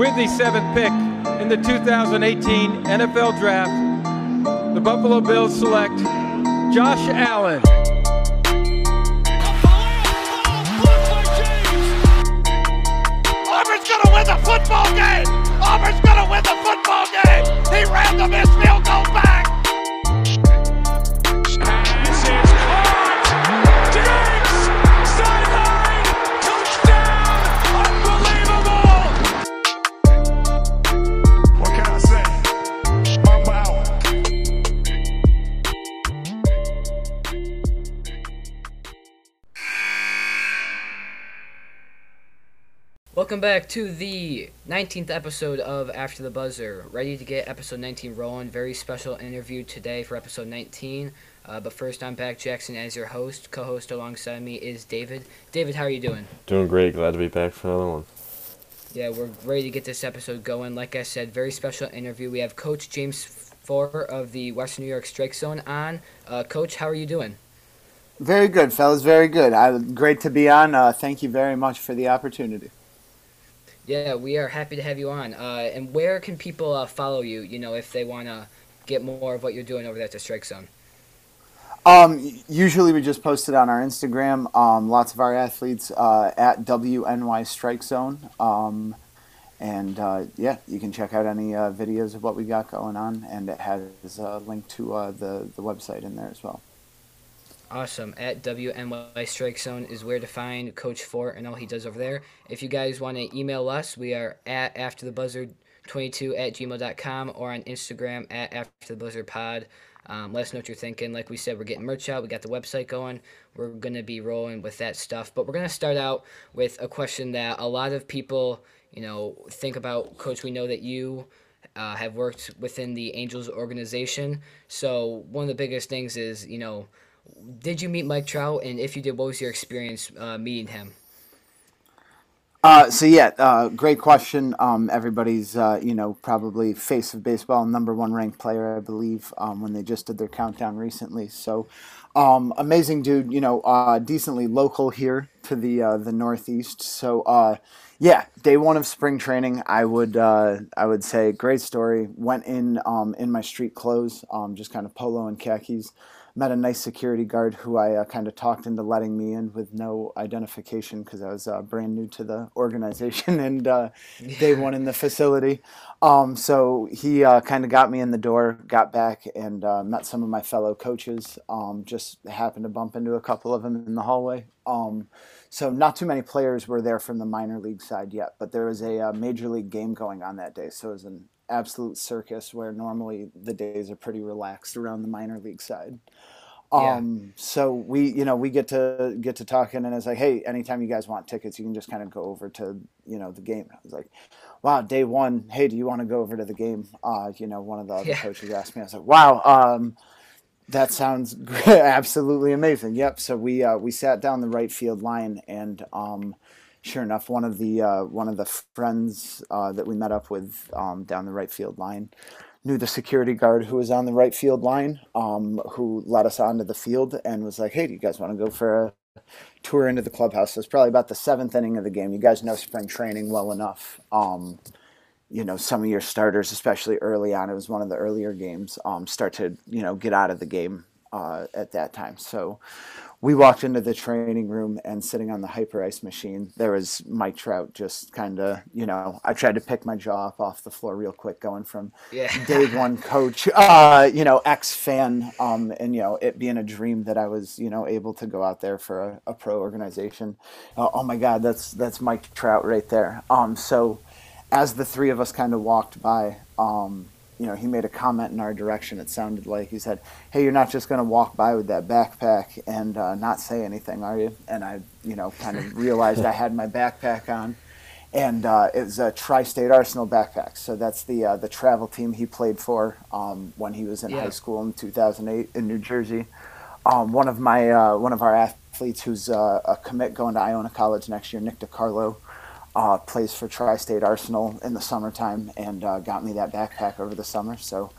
With the seventh pick in the 2018 NFL Draft, the Buffalo Bills select Josh Allen. Auburn's gonna win the football game! Auburn's gonna win the football game! He ran the missed field goal back! Welcome back to the 19th episode of After the Buzzer. Ready to get episode 19 rolling. Very special interview today for episode 19. Uh, but first, I'm back, Jackson, as your host. Co host alongside me is David. David, how are you doing? Doing great. Glad to be back for another one. Yeah, we're ready to get this episode going. Like I said, very special interview. We have Coach James Fort of the Western New York Strike Zone on. Uh, Coach, how are you doing? Very good, fellas. Very good. I, great to be on. Uh, thank you very much for the opportunity. Yeah, we are happy to have you on. Uh, and where can people uh, follow you, you know, if they want to get more of what you're doing over there at the Strike Zone? Um, usually we just post it on our Instagram. Um, lots of our athletes uh, at WNY Strike Zone. Um, and uh, yeah, you can check out any uh, videos of what we got going on, and it has a link to uh, the the website in there as well. Awesome. At WNY Strike Zone is where to find Coach Fort and all he does over there. If you guys want to email us, we are at after the buzzer 22 at gmail.com or on Instagram at afterthebuzzerpod. Um, let us know what you're thinking. Like we said, we're getting merch out. We got the website going. We're going to be rolling with that stuff. But we're going to start out with a question that a lot of people, you know, think about. Coach, we know that you uh, have worked within the Angels organization. So one of the biggest things is, you know, did you meet Mike Trout? And if you did, what was your experience uh, meeting him? Uh, so yeah, uh, great question. Um, everybody's, uh, you know, probably face of baseball, number one ranked player, I believe, um, when they just did their countdown recently. So, um, amazing dude. You know, uh, decently local here to the uh, the Northeast. So, yeah, day one of spring training, I would uh, I would say great story. Went in um, in my street clothes, um, just kind of polo and khakis met a nice security guard who I uh, kind of talked into letting me in with no identification because I was uh, brand new to the organization and uh, day one in the facility. Um, so he uh, kind of got me in the door, got back, and uh, met some of my fellow coaches. Um, just happened to bump into a couple of them in the hallway. Um, so not too many players were there from the minor league side yet, but there was a uh, major league game going on that day, so it was an absolute circus where normally the days are pretty relaxed around the minor league side. Yeah. Um, so we, you know, we get to get to talking, and it's like, hey, anytime you guys want tickets, you can just kind of go over to, you know, the game. I was like, wow, day one, hey, do you want to go over to the game? Uh, you know, one of the other Yeah. coaches asked me. I was like, wow, um, that sounds absolutely amazing. Yep. So we uh, we sat down the right field line, and um, sure enough, one of the uh, one of the friends uh, that we met up with um, down the right field line knew the security guard who was on the right field line, um, who led us onto the field and was like, "Hey, do you guys want to go for a tour into the clubhouse?" So it's probably about the seventh inning of the game. You guys know spring training well enough. Um, you know, some of your starters, especially early on, it was one of the earlier games, um, start to you know get out of the game uh, at that time. So we walked into the training room and sitting on the hyper ice machine, there was Mike Trout just kind of, you know, I tried to pick my jaw up off the floor real quick, going from Yeah. day one coach, uh, you know, ex fan, um, and you know, it being a dream that I was, you know, able to go out there for a, a pro organization. Uh, oh my God, that's that's Mike Trout right there. Um, so as the three of us kind of walked by, um, you know, he made a comment in our direction. It sounded like he said, "Hey, you're not just going to walk by with that backpack and uh, not say anything, are you?" And I, you know, kind of realized I had my backpack on, and uh, it was a Tri-State Arsenal backpack. So that's the uh, the travel team he played for um, when he was in Yeah. high school in 2008 in New Jersey. Um, one of my uh, one of our athletes who's uh, a commit going to Iona College next year, Nick DiCarlo, uh, plays for Tri-State Arsenal in the summertime and uh, got me that backpack over the summer. So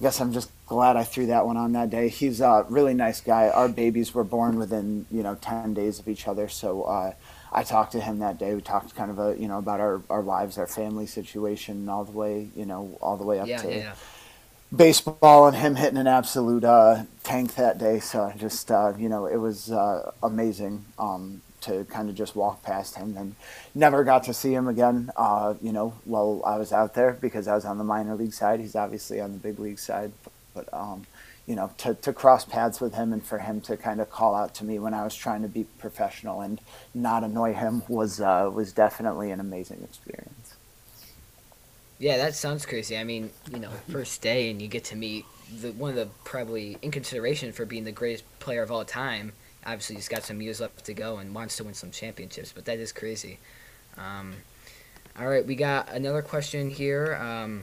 I guess I'm just glad I threw that one on that day. He's a really nice guy. Our babies were born within you know ten days of each other, so uh, I talked to him that day. We talked kind of a you know about our, our lives, our family situation, all the way you know all the way up Yeah, to yeah, yeah. baseball and him hitting an absolute uh, tank that day. So just uh, you know it was uh, amazing um, to kind of just walk past him and never got to see him again. Uh, you know while I was out there because I was on the minor league side. He's obviously on the big league side, but. Um, you know, to, to cross paths with him and for him to kind of call out to me when I was trying to be professional and not annoy him was uh, was definitely an amazing experience. Yeah, that sounds crazy. I mean, you know, first day and you get to meet the one of the probably in consideration for being the greatest player of all time. Obviously, he's got some years left to go and wants to win some championships, but that is crazy. Um, all right, we got another question here. Um,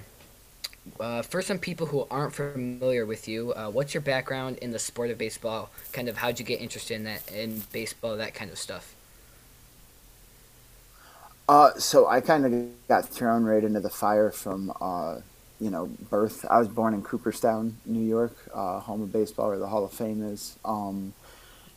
uh, for some people who aren't familiar with you, uh, what's your background in the sport of baseball? Kind of how'd you get interested in that in baseball, that kind of stuff? Uh, so I kind of got thrown right into the fire from, uh, you know, birth. I was born in Cooperstown, New York, uh, home of baseball, where the Hall of Fame is. Um,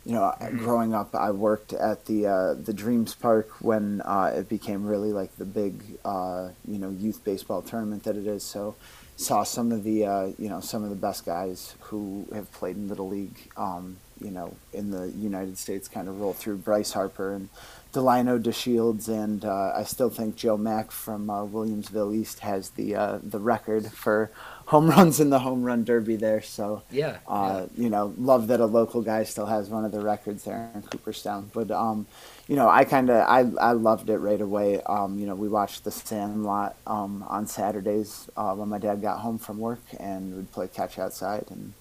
you know, growing up, I worked at the uh, the Dreams Park when uh, it became really like the big, uh, you know, youth baseball tournament that it is. So, saw some of the, uh, you know, some of the best guys who have played in little league, um, you know, in the United States, kind of roll through. Bryce Harper and Delino DeShields, and uh, I still think Joe Mack from uh, Williamsville East has the uh, the record for home runs in the home run derby there. So Yeah. uh, you know, love that a local guy still has one of the records there in Cooperstown. But um, you know, I kind of I, I loved it right away. Um, you know, we watched The Sandlot um, on Saturdays uh, when my dad got home from work, and we'd play catch outside, and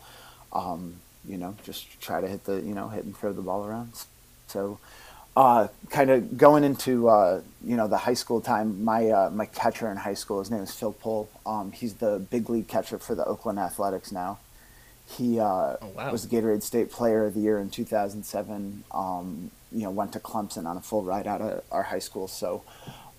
um, you know, just try to hit the you know hit and throw the ball around. So. Uh, kind of going into uh, you know the high school time. My uh, my catcher in high school, his name is Phil Pohl. Um, he's the big league catcher for the Oakland Athletics now. He uh, Oh, wow. was the Gatorade State Player of the Year in 2007. Um, you know, went to Clemson on a full ride out of our high school, so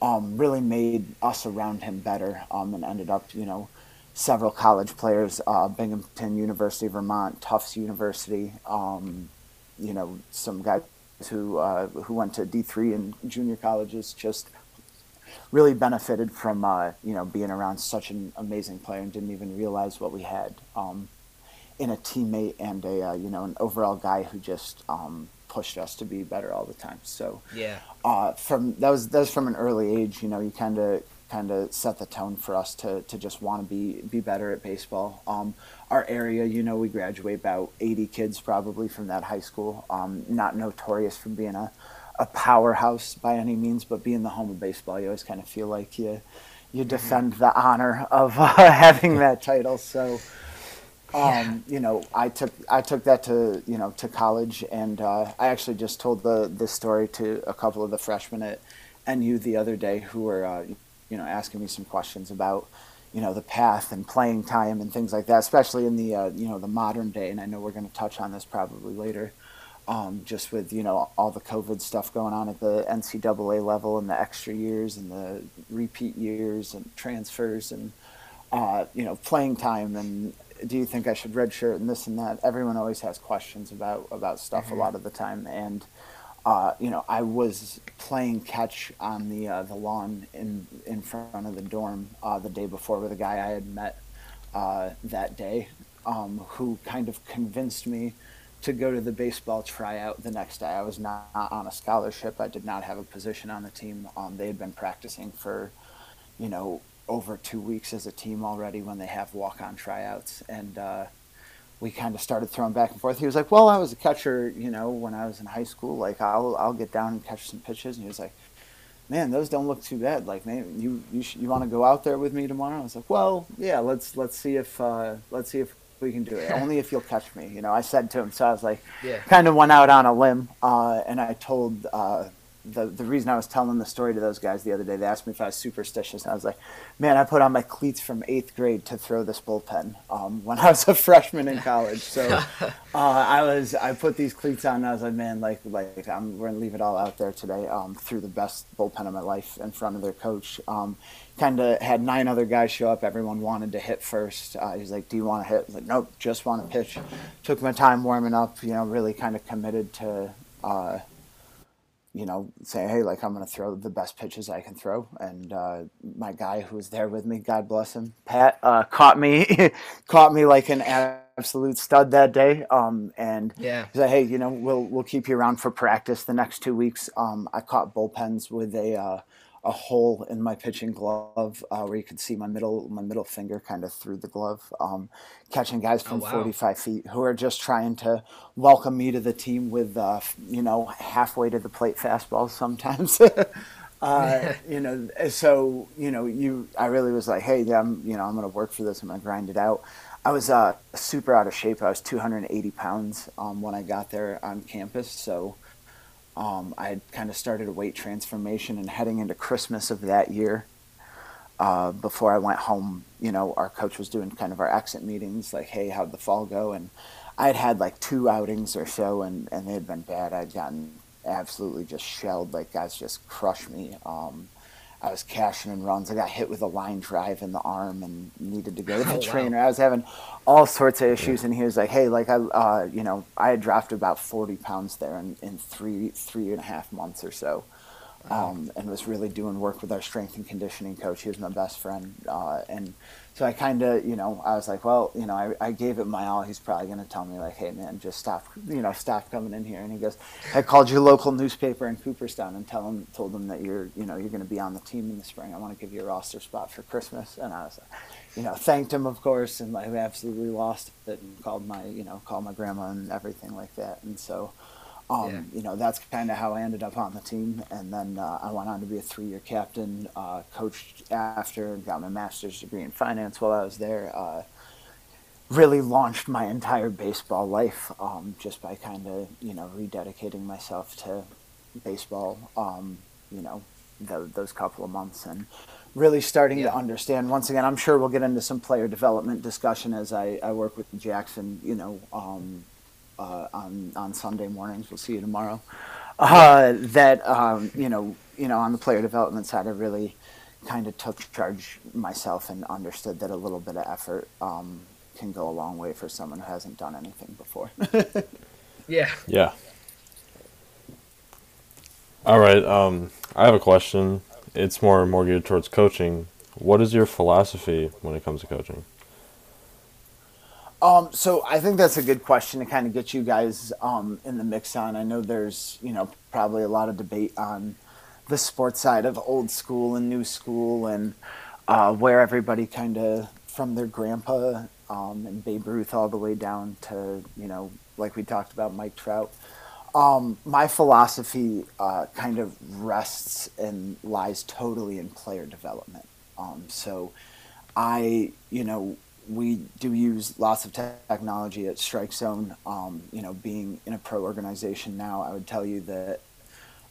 um, really made us around him better, um, and ended up, you know, several college players, uh, Binghamton University, Vermont, Tufts University, um, you know, some guys who uh, who went to D three and junior colleges, just really benefited from uh, you know being around such an amazing player and didn't even realize what we had um, in a teammate and a uh, you know an overall guy who just um, pushed us to be better all the time. So Yeah. uh, from that was that was from an early age. You know, you kind of kind of set the tone for us to, to just want to be be better at baseball. Um, our area, you know, we graduate about 80 kids probably from that high school. Um, not notorious for being a, a powerhouse by any means, but being the home of baseball, you always kind of feel like you you defend the honor of uh, having that title. So um, you know, I took I took that to you know to college, and uh, I actually just told the this story to a couple of the freshmen at NU the other day who were uh, you know asking me some questions about you know the path and playing time and things like that, especially in the uh, you know the modern day. And I know we're going to touch on this probably later, um, just with you know all the COVID stuff going on at the NCAA level and the extra years and the repeat years and transfers and uh, you know, playing time and do you think I should redshirt and this and that? Everyone always has questions about about stuff a lot of the time, and uh, you know, I was playing catch on the uh, the lawn in in front of the dorm uh, the day before with a guy I had met uh, that day, um, who kind of convinced me to go to the baseball tryout the next day. I was not on a scholarship. I did not have a position on the team. Um, they had been practicing for you know, over two weeks as a team already when they have walk on tryouts. And uh, we kind of started throwing back and forth. He was like, Well, I was a catcher, you know, when I was in high school. Like, I'll, I'll get down and catch some pitches. And he was like, Man, those don't look too bad. Like, man, you you, sh- you want to go out there with me tomorrow? I was like, well, yeah, let's let's see if uh, let's see if we can do it. Only if you'll catch me. You know, I said to him. So I was like, Yeah. kind of went out on a limb, uh, and I told uh, the the reason I was telling the story to those guys the other day, they asked me if I was superstitious, and I was like, "Man, I put on my cleats from eighth grade to throw this bullpen um, when I was a freshman in college." So uh, I was I put these cleats on, and I was like, "Man, like like I'm we're gonna leave it all out there today." Um, threw the best bullpen of my life in front of their coach. Um, kind of had nine other guys show up. Everyone wanted to hit first. Uh, he's like, "Do you want to hit?" I was like, "Nope, just want to pitch." Took my time warming up. You know, really kind of committed to. Uh, you know, say, hey, like I'm going to throw the best pitches I can throw. And uh, my guy who was there with me, God bless him, Pat, uh, caught me, caught me like an absolute stud that day. Um, and Yeah. he said, hey, you know, we'll we'll keep you around for practice the next two weeks. Um, I caught bullpens with a uh, a hole in my pitching glove uh, where you could see my middle my middle finger kind of through the glove. Um, catching guys from wow. 45 feet who are just trying to welcome me to the team with uh, you know halfway to the plate fastballs sometimes. uh, you know, so you know, you I really was like, hey, I'm you know I'm gonna work for this. I'm gonna grind it out. I was uh, super out of shape. I was 280 pounds um, when I got there on campus, so um, I had kind of started a weight transformation and heading into Christmas of that year. Uh, before I went home, you know, our coach was doing kind of our exit meetings, like, hey, how'd the fall go? And I'd had like two outings or so, and, and they had been bad. I'd gotten absolutely just shelled, like guys just crushed me. Um, I was cashing in runs. I got hit with a line drive in the arm and needed to go to the Oh, wow. trainer. I was having all sorts of issues, and he was like, "Hey, like I, uh, you know, I had dropped about forty pounds there in, in three three and a half months or so, um, and was really doing work with our strength and conditioning coach. He was my best friend, uh, and so I kind of, you know, I was like, well, you know, I, I gave it my all. He's probably going to tell me like, hey man, just stop, you know, stop coming in here. And he goes, I called your local newspaper in Cooperstown and tell them, told them that you're, you know, you're going to be on the team in the spring. I want to give you a roster spot for Christmas. And I was like, you know, thanked him of course, and I absolutely lost it and called my, you know, called my grandma and everything like that. And so. Um, Yeah. You know, that's kind of how I ended up on the team. And then uh, I went on to be a three year captain, uh, coached after, got my master's degree in finance while I was there. Uh, really launched my entire baseball life um, just by kind of, you know, rededicating myself to baseball, um, you know, tho- those couple of months. And really starting Yeah. to understand, once again, I'm sure we'll get into some player development discussion as I, I work with Jackson, you know, um, uh, on on Sunday mornings. We'll see you tomorrow. Uh, that um, you know, you know, on the player development side, I really kind of took charge myself and understood that a little bit of effort um, can go a long way for someone who hasn't done anything before. Yeah. Yeah. All right. Um, I have a question. It's more more geared towards coaching. What is your philosophy when it comes to coaching? Um, so I think that's a good question to kind of get you guys um, in the mix on. I know there's you know probably a lot of debate on the sports side of old school and new school and uh, where everybody kind of from their grandpa um, and Babe Ruth all the way down to you know like we talked about Mike Trout. Um, my philosophy uh, kind of rests and lies totally in player development. Um, so I, you know, we do use lots of technology at Strike Zone. Um, you know, being in a pro organization now, I would tell you that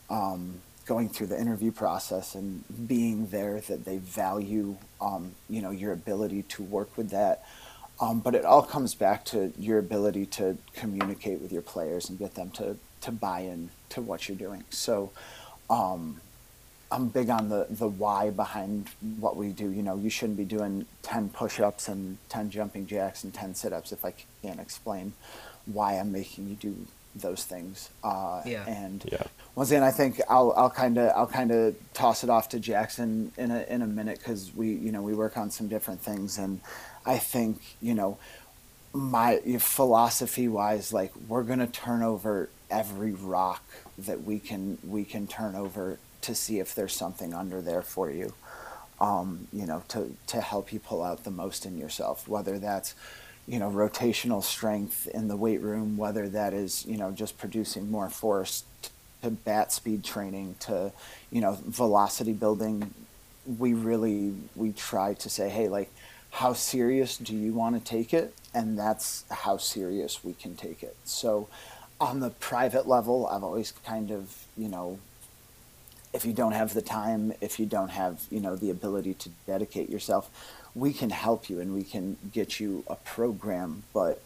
um, going through the interview process and being there, that they value, um, you know, your ability to work with that. Um, but it all comes back to your ability to communicate with your players and get them to, to buy in to what you're doing. So, um, I'm big on the, the why behind what we do. You know, you shouldn't be doing 10 push ups and 10 jumping jacks and 10 sit ups if I can't explain why I'm making you do those things. Uh, Yeah. And Yeah. once again, I think I'll I'll kind of I'll kind of toss it off to Jackson in a in a minute because we you know we work on some different things and I think you know my philosophy wise like we're gonna turn over every rock that we can we can turn over to see if there's something under there for you um, you know to to help you pull out the most in yourself whether that's you know rotational strength in the weight room whether that is you know just producing more force to bat speed training to you know velocity building. We really we try to say hey like how serious do you want to take it? And that's how serious we can take it. So on the private level i've always kind of you know if you don't have the time, if you don't have you know the ability to dedicate yourself, we can help you and we can get you a program. But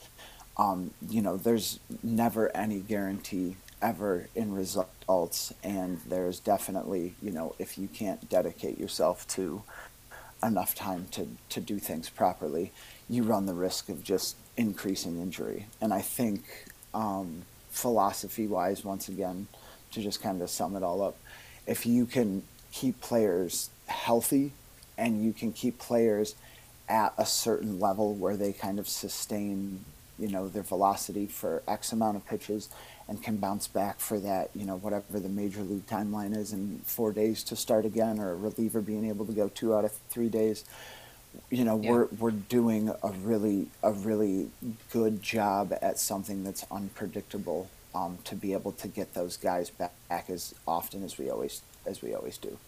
um, you know, there's never any guarantee ever in results, and there's definitely you know if you can't dedicate yourself to enough time to to do things properly, you run the risk of just increasing injury. And I think um, philosophy wise, once again, to just kind of sum it all up, if you can keep players healthy and you can keep players at a certain level where they kind of sustain, you know, their velocity for X amount of pitches and can bounce back for that, you know, whatever the major league timeline is in four days to start again, or a reliever being able to go two out of three days. You know, yeah. we're we're doing a really a really good job at something that's unpredictable um, to be able to get those guys back, back as often as we always as we always do.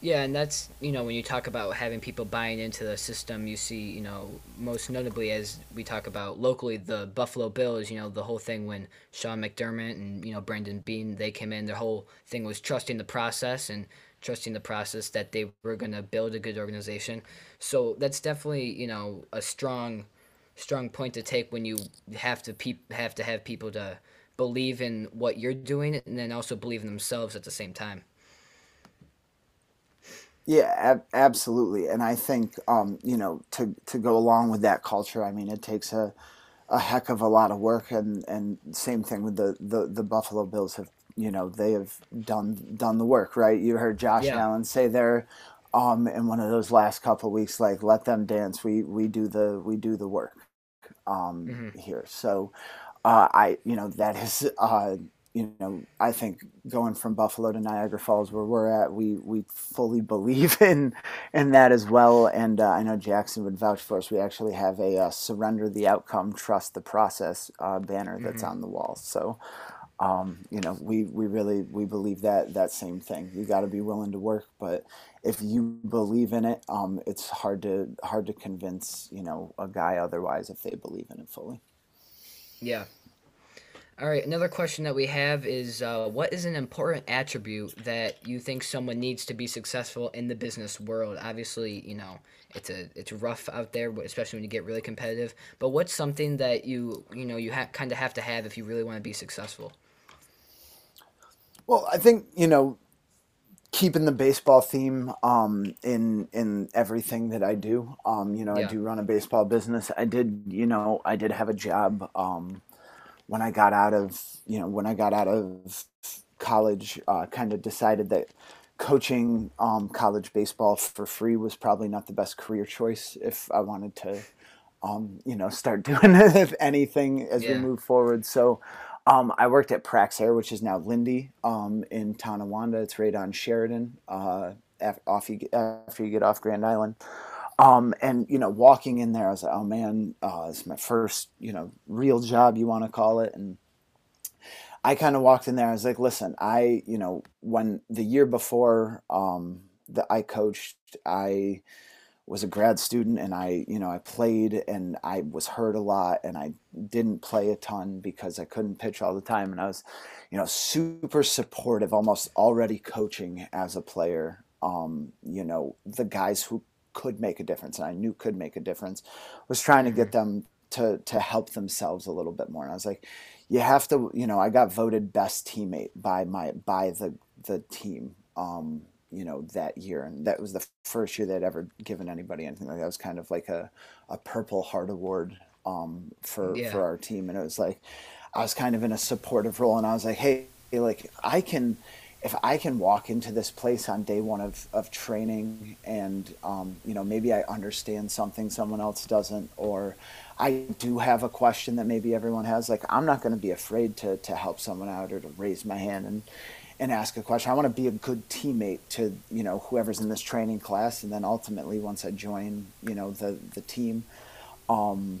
Yeah, and that's you know when you talk about having people buying into the system, you see you know most notably as we talk about locally the Buffalo Bills. You know the whole thing when Sean McDermott and you know Brandon Beane they came in, their whole thing was trusting the process and trusting the process that they were going to build a good organization. So that's definitely you know a strong strong point to take when you have to have to have people to believe in what you're doing and then also believe in themselves at the same time. Yeah, ab- absolutely. And I think, um, you know, to, to go along with that culture, I mean, it takes a, a heck of a lot of work. And, and same thing with the, the, the Buffalo Bills have, you know, they have done, done the work, right? You heard Josh yeah. Allen say there um, in one of those last couple weeks, like, let them dance. We, we do the, we do the work um, mm-hmm. here. So uh, I, you know, that is, uh, you know, I think going from Buffalo to Niagara Falls, where we're at, we we fully believe in in that as well. And uh, I know Jackson would vouch for us. We actually have a uh, "Surrender the outcome, trust the process" uh, banner that's mm-hmm. on the wall. So, um, you know, we we really we believe that that same thing. You got to be willing to work, but if you believe in it, um, it's hard to hard to convince you know a guy otherwise if they believe in it fully. Yeah, all right, another question that we have is uh, what is an important attribute that you think someone needs to be successful in the business world? Obviously, you know, it's a it's rough out there, especially when you get really competitive. But what's something that you you know you ha- kind of have to have if you really want to be successful? Well, I think you know keeping the baseball theme um, in in everything that I do. Um, you know, yeah. I do run a baseball business. I did, you know, I did have a job um, when I got out of you know when I got out of college, uh, kind of decided that coaching um, college baseball for free was probably not the best career choice if I wanted to, um, you know, start doing anything as yeah. we move forward. So um, I worked at Praxair, which is now Linde um, in Tonawanda. It's right on Sheridan, uh, after you, get, after you get off Grand Island. Um, and you know, walking in there, I was like, "Oh man, uh, it's my first, you know, real job, you want to call it." And I kind of walked in there. I was like, "Listen, I, you know, when the year before um, that I coached, I was a grad student, and I, you know, I played, and I was hurt a lot, and I didn't play a ton because I couldn't pitch all the time, and I was, you know, super supportive, almost already coaching as a player. Um, you know, the guys who could make a difference and I knew could make a difference was trying to get mm-hmm. them to to help themselves a little bit more. And I was like, you have to, you know, I got voted best teammate by my by the the team. Um, you know that year and that was the first year they'd ever given anybody anything like that it was kind of like a, a purple heart award um, for yeah. for our team and it was like i was kind of in a supportive role and i was like hey like i can if I can walk into this place on day one of, of training and, um, you know, maybe I understand something someone else doesn't, or I do have a question that maybe everyone has, like, I'm not going to be afraid to, to help someone out or to raise my hand and, and ask a question. I want to be a good teammate to, you know, whoever's in this training class. And then ultimately, once I join, you know, the, the team, um,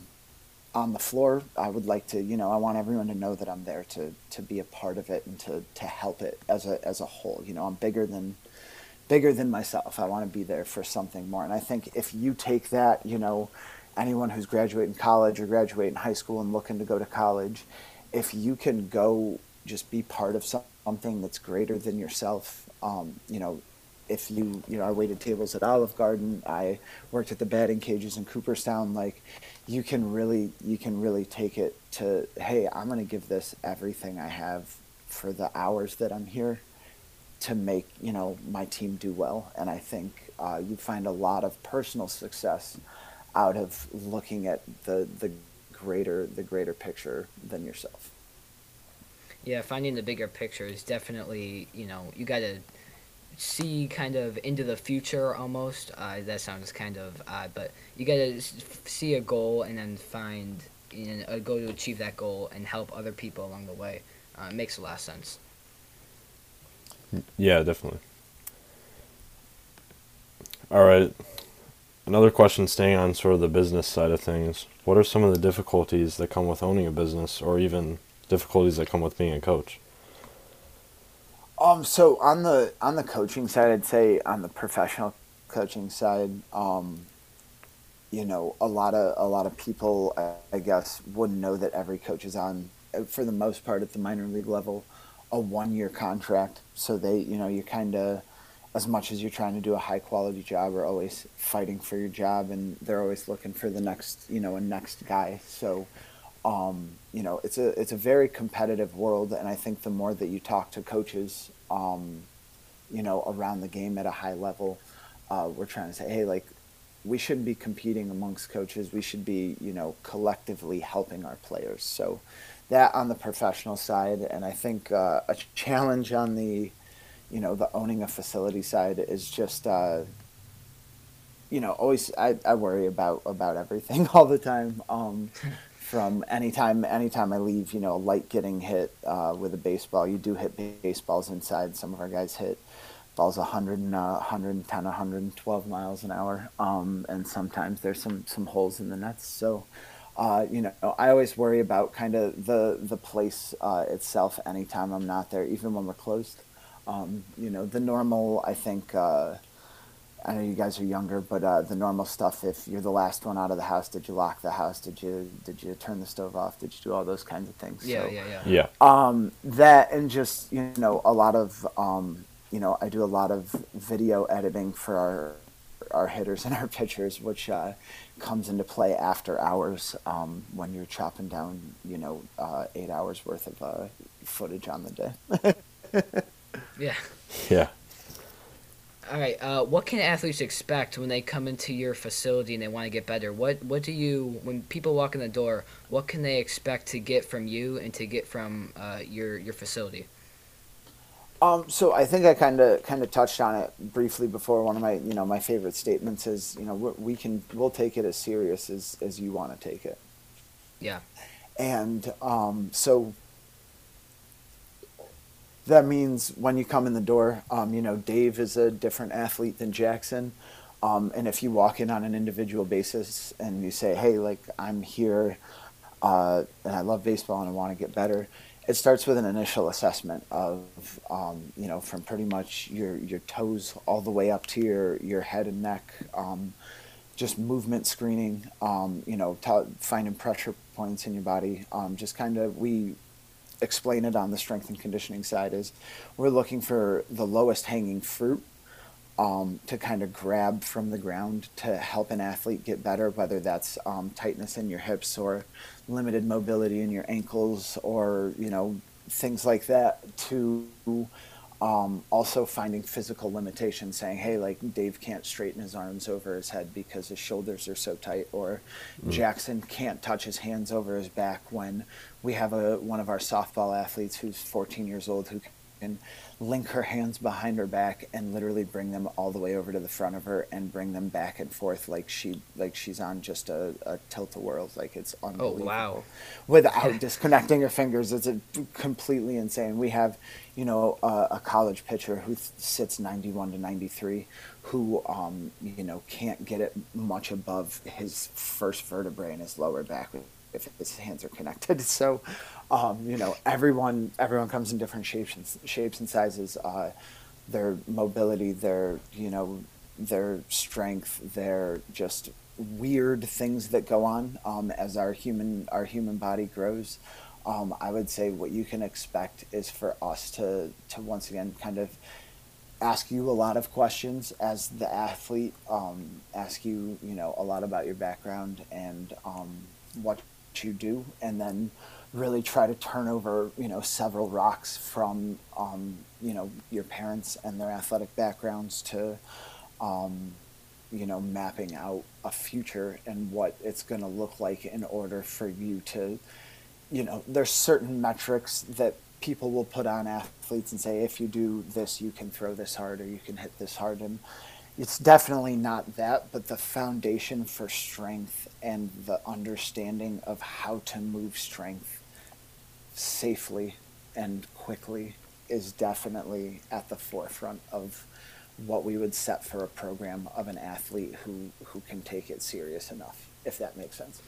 on the floor, I would like to, you know, I want everyone to know that I'm there to to be a part of it and to to help it as a as a whole. You know, I'm bigger than bigger than myself. I want to be there for something more. And I think if you take that, you know, anyone who's graduating college or graduating high school and looking to go to college, if you can go just be part of something something that's greater than yourself. Um, you know, if you you know I waited tables at Olive Garden, I worked at the batting cages in Cooperstown. Like, you can really you can really take it to hey, I'm gonna give this everything I have for the hours that I'm here to make you know my team do well. And I think uh, you find a lot of personal success out of looking at the the greater the greater picture than yourself. Yeah, finding the bigger picture is definitely you know you got to see kind of into the future almost. Uh, that sounds kind of odd, but you got to see a goal and then find you know, a goal to achieve that goal and help other people along the way. Uh, it makes a lot of sense. Yeah, definitely. All right. Another question staying on sort of the business side of things. What are some of the difficulties that come with owning a business or even difficulties that come with being a coach? Um, so on the on the coaching side, I'd say on the professional coaching side, um, you know, a lot of a lot of people, I guess, wouldn't know that every coach is on, for the most part, at the minor league level, a one year contract. So they, you know, you're kind of, as much as you're trying to do a high quality job, are always fighting for your job, and they're always looking for the next, you know, a next guy. So um, you know, it's a it's a very competitive world, and I think the more that you talk to coaches, um, you know, around the game at a high level, uh, we're trying to say, hey, like, we shouldn't be competing amongst coaches. We should be, you know, collectively helping our players. So that on the professional side, and I think uh, a challenge on the, you know, the owning a facility side is just. Uh, you know, always I, I worry about about everything all the time. Um, from anytime anytime I leave, you know, light getting hit uh, with a baseball. You do hit baseballs inside. Some of our guys hit balls 100 and, uh, 110, 112 miles an hour, um, and sometimes there's some some holes in the nets. So, uh, you know, I always worry about kind of the the place uh, itself. Anytime I'm not there, even when we're closed. Um, you know, the normal. I think uh, I know you guys are younger, but uh, the normal stuff. If you're the last one out of the house, did you lock the house? Did you did you turn the stove off? Did you do all those kinds of things? Yeah, so, yeah, yeah. Yeah. Um, that and just you know a lot of um, you know I do a lot of video editing for our our hitters and our pitchers, which uh, comes into play after hours um, when you're chopping down you know uh, eight hours worth of uh, footage on the day. yeah. Yeah. All right. Uh, what can athletes expect when they come into your facility and they want to get better? What What do you when people walk in the door? What can they expect to get from you and to get from uh, your your facility? Um, so I think I kind of kind of touched on it briefly before. One of my you know my favorite statements is you know we can we'll take it as serious as as you want to take it. Yeah. And um, so that means when you come in the door, um, you know, Dave is a different athlete than Jackson. Um, and if you walk in on an individual basis and you say, hey, like, I'm here uh, and I love baseball and I want to get better, it starts with an initial assessment of, um, you know, from pretty much your, your toes all the way up to your, your head and neck, um, just movement screening, um, you know, t- finding pressure points in your body. Um, just kind of, we explain it on the strength and conditioning side is we're looking for the lowest hanging fruit um, to kind of grab from the ground to help an athlete get better, whether that's um, tightness in your hips or limited mobility in your ankles or you know things like that. To um, also finding physical limitations, saying, "Hey, like Dave can't straighten his arms over his head because his shoulders are so tight," or mm. Jackson can't touch his hands over his back when we have a one of our softball athletes who's 14 years old who can link her hands behind her back and literally bring them all the way over to the front of her and bring them back and forth like she like she's on just a, a tilt a whirl like it's unbelievable. Oh wow! Without disconnecting her fingers, it's a, completely insane. We have, you know, a, a college pitcher who th- sits 91 to 93, who um, you know can't get it much above his first vertebrae in his lower back if his hands are connected. So, um, you know, everyone everyone comes in different shapes and shapes and sizes. Uh, their mobility, their you know, their strength, their just weird things that go on um, as our human our human body grows. um, I would say what you can expect is for us to to once again kind of ask you a lot of questions as the athlete, um, ask you you know a lot about your background and um, you do, and then really try to turn over you know several rocks from um, you know your parents and their athletic backgrounds to um, you know mapping out a future and what it's going to look like in order for you to you know, there's certain metrics that people will put on athletes and say, if you do this, you can throw this hard or you can hit this hard. And it's definitely not that, but the foundation for strength and the understanding of how to move strength safely and quickly is definitely at the forefront of what we would set for a program of an athlete who, who can take it serious enough, if that makes sense.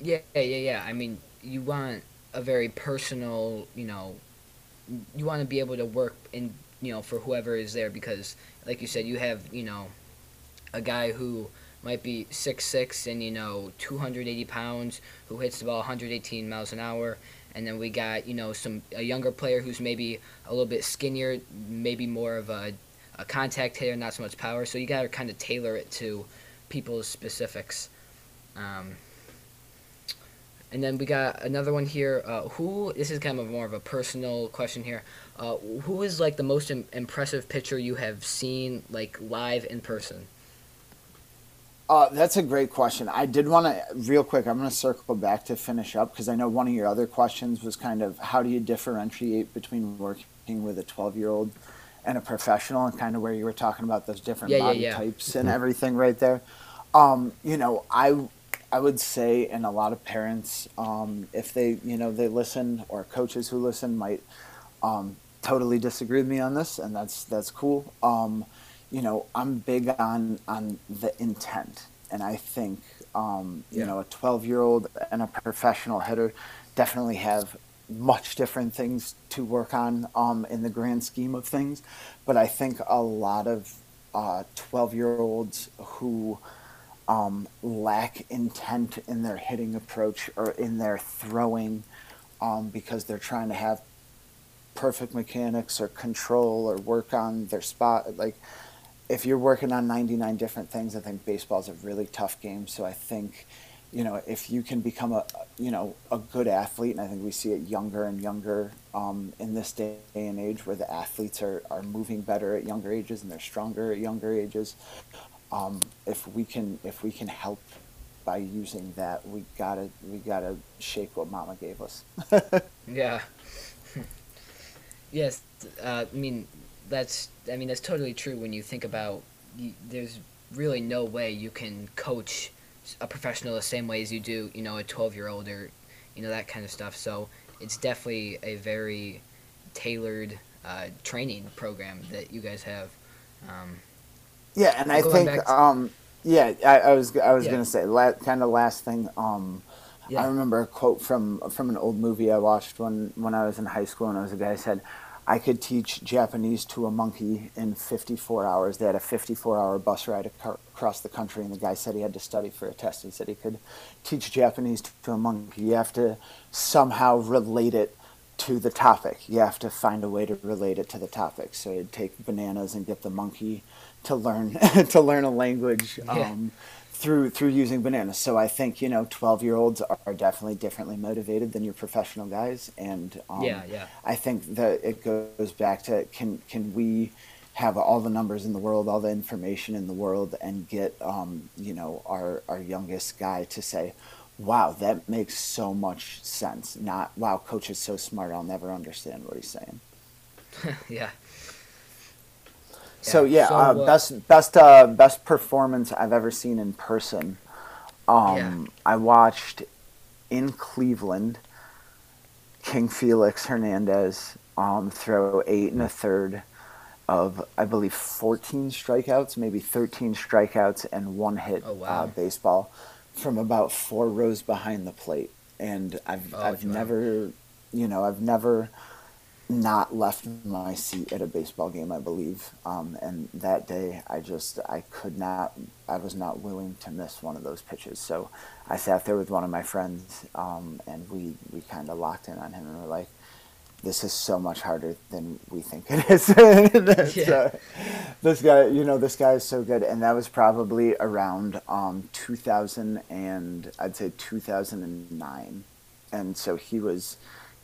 Yeah, yeah, yeah. I mean, you want a very personal, you know, you want to be able to work in, you know, for whoever is there because, like you said, you have, you know, a guy who might be six six and you know 280 pounds who hits the ball 118 miles an hour and then we got you know some a younger player who's maybe a little bit skinnier maybe more of a, a contact hitter not so much power so you got to kind of tailor it to people's specifics um, and then we got another one here. Uh, who? This is kind of more of a personal question here. Uh, who is like the most Im- impressive pitcher you have seen like live in person? Uh, that's a great question. I did want to, real quick, I'm going to circle back to finish up because I know one of your other questions was kind of how do you differentiate between working with a 12 year old and a professional, and kind of where you were talking about those different Yeah, yeah, body yeah. types and everything right there. Um, you know, I I would say, and a lot of parents, um, if they you know they listen, or coaches who listen might um, totally disagree with me on this, and that's that's cool. You know, I'm big on on the intent, and I think um, you Yeah. know a 12 year old and a professional hitter definitely have much different things to work on um, in the grand scheme of things. But I think a lot of 12 year olds who um, lack intent in their hitting approach or in their throwing um, because they're trying to have perfect mechanics or control or work on their spot. Like, if you're working on 99 different things, I think baseball's a really tough game. So I think, you know, if you can become a, you know, a good athlete, and I think we see it younger and younger um, in this day and age where the athletes are, are moving better at younger ages and they're stronger at younger ages. Um, if we can, if we can help by using that, we gotta, we gotta shake what Mama gave us. Yeah. yes, uh, I mean that's I mean that's totally true when you think about you, there's really no way you can coach a professional the same way as you do you know a 12 year old or you know that kind of stuff. So it's definitely a very tailored uh, training program that you guys have. Um, Yeah, and I think, to- um, yeah, I, I was I was Yeah. gonna say la- kind of last thing. Um, Yeah. I remember a quote from from an old movie I watched when when I was in high school, and it was a guy who said, "I could teach Japanese to a monkey in 54 hours." They had a 54 hour bus ride across the country, and the guy said he had to study for a test. He said he could teach Japanese to a monkey. You have to somehow relate it to the topic. You have to find a way to relate it to the topic. So you'd take bananas and get the monkey to learn to learn a language Yeah. um, through through using bananas. So I think you know twelve year olds are definitely differently motivated than your professional guys, and um, Yeah, yeah. I think that it goes back to can can we have all the numbers in the world, all the information in the world, and get um, you know our our youngest guy to say, "Wow, that makes so much sense." Not, "Wow, coach is so smart. I'll never understand what he's saying." yeah. So Yeah, so, uh, uh, best best uh, best performance I've ever seen in person. Um, Yeah. I watched in Cleveland King Felix Hernandez um, throw eight and a third of I believe 14 strikeouts, maybe 13 strikeouts and one hit Oh, wow. uh, baseball from about four rows behind the plate. And I've Oh, I've wow. never, you know, I've never not left my seat at a baseball game, I believe. Um, and that day, I just I could not, I was not willing to miss one of those pitches. So I sat there with one of my friends, um, and we we kind of locked in on him, and we're like, "This is so much harder than we think it is." That's, Yeah. uh, this guy, you know, this guy is so good, and that was probably around um, 2000 and I'd say 2009, and so he was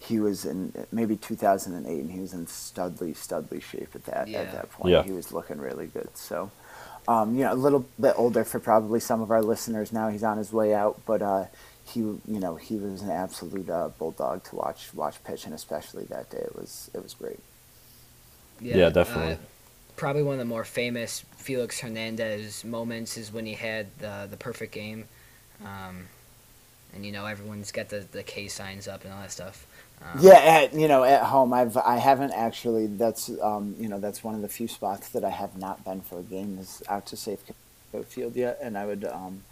he was in maybe 2008, and he was in studly studly shape at that Yeah. at that point. Yeah. He was looking really good. So, um, you know, a little bit older for probably some of our listeners now. He's on his way out, but uh, he, you know, he was an absolute uh, bulldog to watch watch pitch, and especially that day, it was it was great. Yeah, definitely. uh, probably one of the more famous Felix Hernandez moments is when he had the the perfect game, um, and you know everyone's got the the K signs up and all that stuff. Um, Yeah, at you know at home, I've I haven't actually. That's um, you know that's one of the few spots that I have not been for a game is out to Safeco Field yet, and I would um,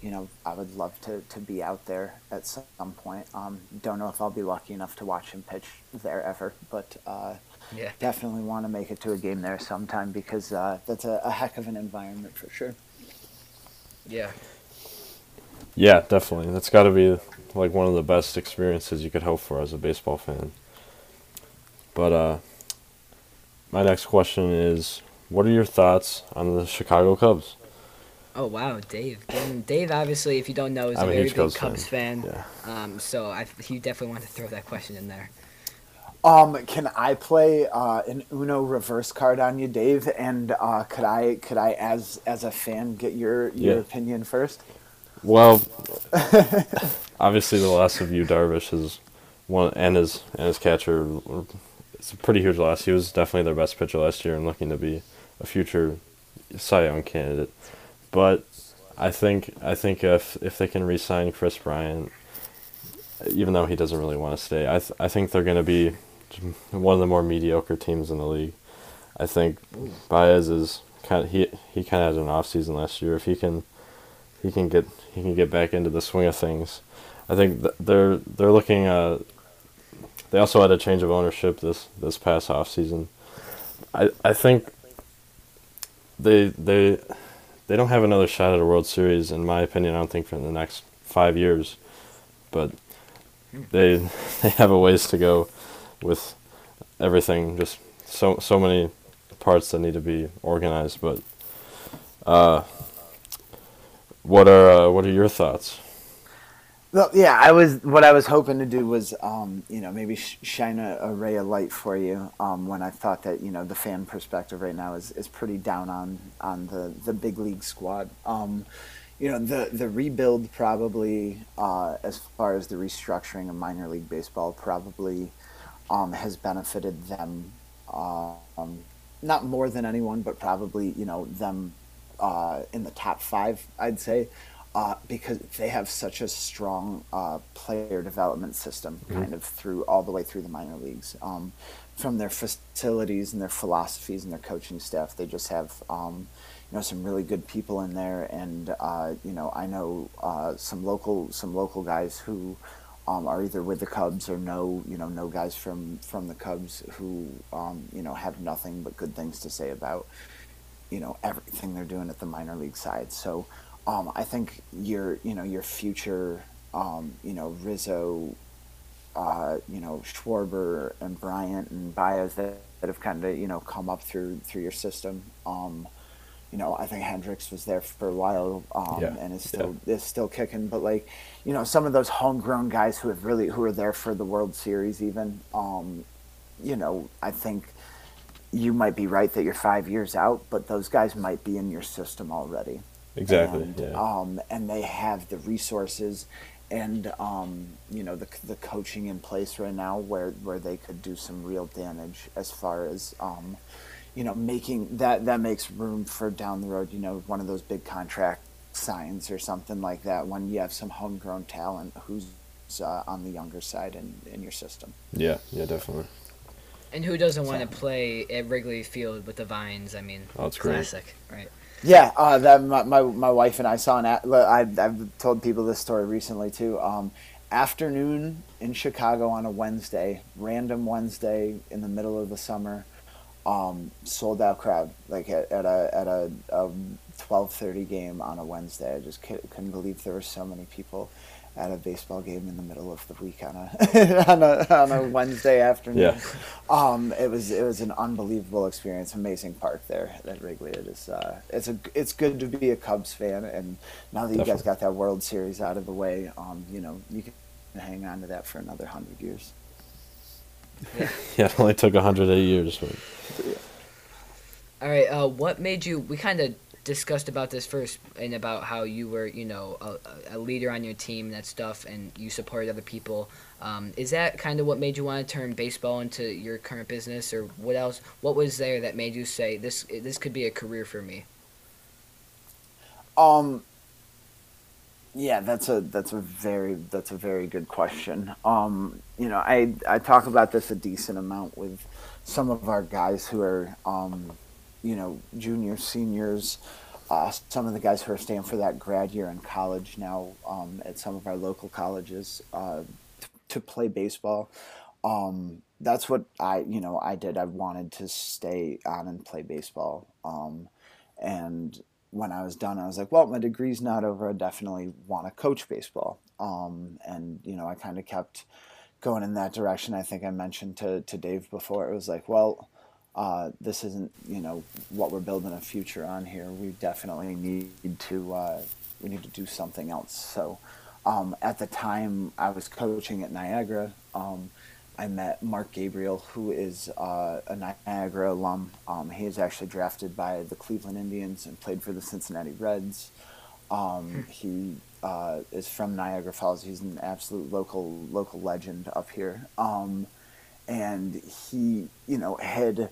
you know I would love to, to be out there at some point. Um, don't know if I'll be lucky enough to watch him pitch there ever, but uh, yeah. definitely want to make it to a game there sometime because uh, that's a, a heck of an environment for sure. Yeah. Yeah, definitely. That's got to be like one of the best experiences you could hope for as a baseball fan. But uh, my next question is, what are your thoughts on the Chicago Cubs? Oh wow, Dave. And Dave, obviously, if you don't know, is I'm a a very huge big Cubs Cubs, fan. fan. Yeah. Um, so I, he definitely wanted to throw that question in there. Um, can I play uh, an Uno reverse card on you, Dave? And uh, could I could I as as a fan get your your Yeah. opinion first? Well, obviously the loss of Yu, Darvish, is one, and his and his catcher. It's a pretty huge loss. He was definitely their best pitcher last year and looking to be a future Cy Young candidate. But I think I think if if they can re-sign Kris Bryant, even though he doesn't really want to stay, I th- I think they're going to be one of the more mediocre teams in the league. I think Baez is kind of he he kind of had an off season last year. If he can he can get he can get back into the swing of things. I think th- they're they're looking. Uh, they also had a change of ownership this this past off season. I I think they they they don't have another shot at a World Series in my opinion. I don't think for the next five years, but they they have a ways to go with everything. Just so so many parts that need to be organized, but. Uh, what are uh, what are your thoughts? Well, yeah, I was. What I was hoping to do was, um, you know, maybe sh- shine a, a ray of light for you. Um, when I thought that, you know, the fan perspective right now is, is pretty down on on the, the big league squad. Um, you know, the the rebuild probably, uh, as far as the restructuring of minor league baseball, probably um, has benefited them. Uh, not more than anyone, but probably you know them uh, in the top five, I'd say, uh, because they have such a strong uh, player development system, kind of through all the way through the minor leagues. Um, from their facilities and their philosophies and their coaching staff, they just have um, you know some really good people in there, and uh, you know I know uh, some local some local guys who. Um, are either with the Cubs or know you know know guys from from the Cubs who um, you know have nothing but good things to say about you know everything they're doing at the minor league side. So um, I think your you know your future um, you know Rizzo, uh, you know Schwarber and Bryant and Baez that, that have kind of you know come up through through your system. Um, you know, I think Hendricks was there for a while um, Yeah, and is still is still kicking. But like, you know, some of those homegrown guys who have really who are there for the World Series, even, um, you know, I think you might be right that you're five years out, but those guys might be in your system already. Exactly. And, yeah. um, and they have the resources and um, you know the the coaching in place right now where where they could do some real damage as far as um, you know making that that makes room for down the road. You know, one of those big contract signs or something like that when you have some homegrown talent who's uh, on the younger side in, in your system. yeah. Yeah. Definitely. And who doesn't want to play at Wrigley Field with the vines? I mean, Oh, it's great. classic, right? Yeah, uh, that my, my my wife and I saw an. ad- I I've told people this story recently too. Um, afternoon in Chicago on a Wednesday, random Wednesday in the middle of the summer, um, sold out crowd like at, at a at a, a twelve thirty game on a Wednesday. I just couldn't believe there were so many people at a baseball game in the middle of the week on a on a, on a Wednesday afternoon. Yeah. Um, it was it was an unbelievable experience. Amazing park there at Wrigley. It is uh, it's a it's good to be a Cubs fan, and now that you guys got that World Series out of the way, um, you know you can hang on to that for another hundred years. Yeah, it only took 108 years. But All right. Uh, what made you? We kind of discussed about this first, and about how you were, you know, a, a leader on your team and that stuff, and you supported other people. Um, is that kind of what made you want to turn baseball into your current business, or what else? What was there that made you say this? This could be a career for me. Um. Yeah, that's a that's a very that's a very good question. Um, you know, I I talk about this a decent amount with some of our guys who are um, you know, juniors, seniors, uh, some of the guys who are staying for that grad year in college now um, at some of our local colleges uh, t- to play baseball. Um, that's what I, you know, I did. I wanted to stay on and play baseball. Um, and when I was done, I was like, well, my degree's not over. I definitely want to coach baseball. Um, and, you know, I kind of kept going in that direction. I think I mentioned to, to Dave before, it was like, well, uh, this isn't, you know, what we're building a future on here. We definitely need to, uh, we need to do something else. So, um, at the time I was coaching at Niagara, um, I met Mark Gabriel, who is uh, a Niagara alum. Um, he was actually drafted by the Cleveland Indians and played for the Cincinnati Reds. Um, he uh, is from Niagara Falls. He's an absolute local local legend up here. Um, and he, you know, had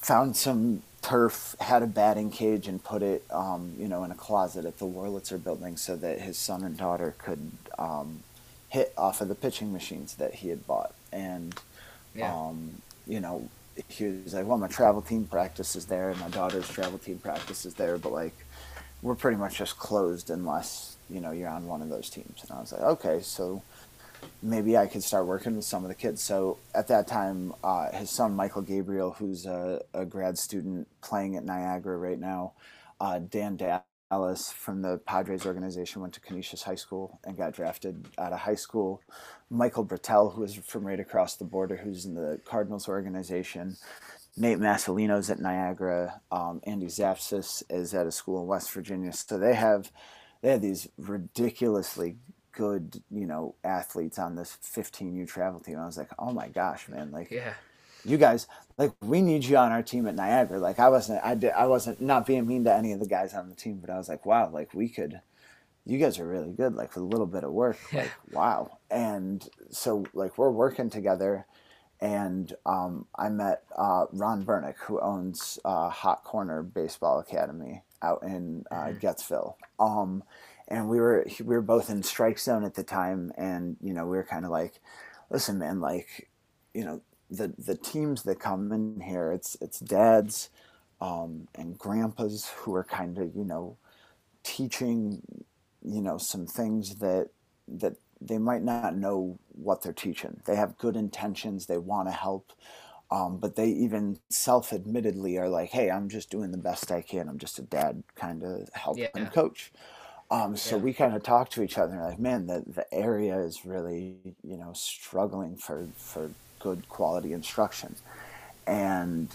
found some turf, had a batting cage, and put it, um, you know, in a closet at the Wurlitzer building so that his son and daughter could um, hit off of the pitching machines that he had bought. And, Yeah. um, you know, he was like, well, my travel team practice is there, and my daughter's travel team practice is there, but like, we're pretty much just closed unless, you know, you're on one of those teams. And I was like, okay, so maybe I could start working with some of the kids. So at that time, uh, his son Michael Gabriel, who's a, a grad student playing at Niagara right now, uh, Dan Dallas from the Padres organization went to Canisius High School and got drafted out of high school. Michael Bertel, who is from right across the border, who's in the Cardinals organization. Nate Massolino's at Niagara. Um, Andy Zapsis is at a school in West Virginia. So they have they have these ridiculously good, you know, athletes on this 15U travel team. I was like, oh my gosh, man! Like, Yeah. you guys, like, we need you on our team at Niagara. Like, I wasn't, I did, I wasn't not being mean to any of the guys on the team, but I was like, wow, like we could. You guys are really good. Like with a little bit of work, like wow. And so, like, we're working together and um, I met uh, Ron Bernick, who owns uh, Hot Corner Baseball Academy out in uh, Getzville. Um, and we were we were both in strike zone at the time, and you know we were kind of like, listen, man, like, you know, the the teams that come in here, it's it's dads um, and grandpas who are kind of you know teaching you know some things that that they might not know what they're teaching. They have good intentions. They want to help. Um, but they even self-admittedly are like, "Hey, I'm just doing the best I can. I'm just a dad, kind of help Yeah. and coach." Um, so Yeah. we kind of talk to each other, like, "Man, the the area is really, you know, struggling for for good quality instruction," and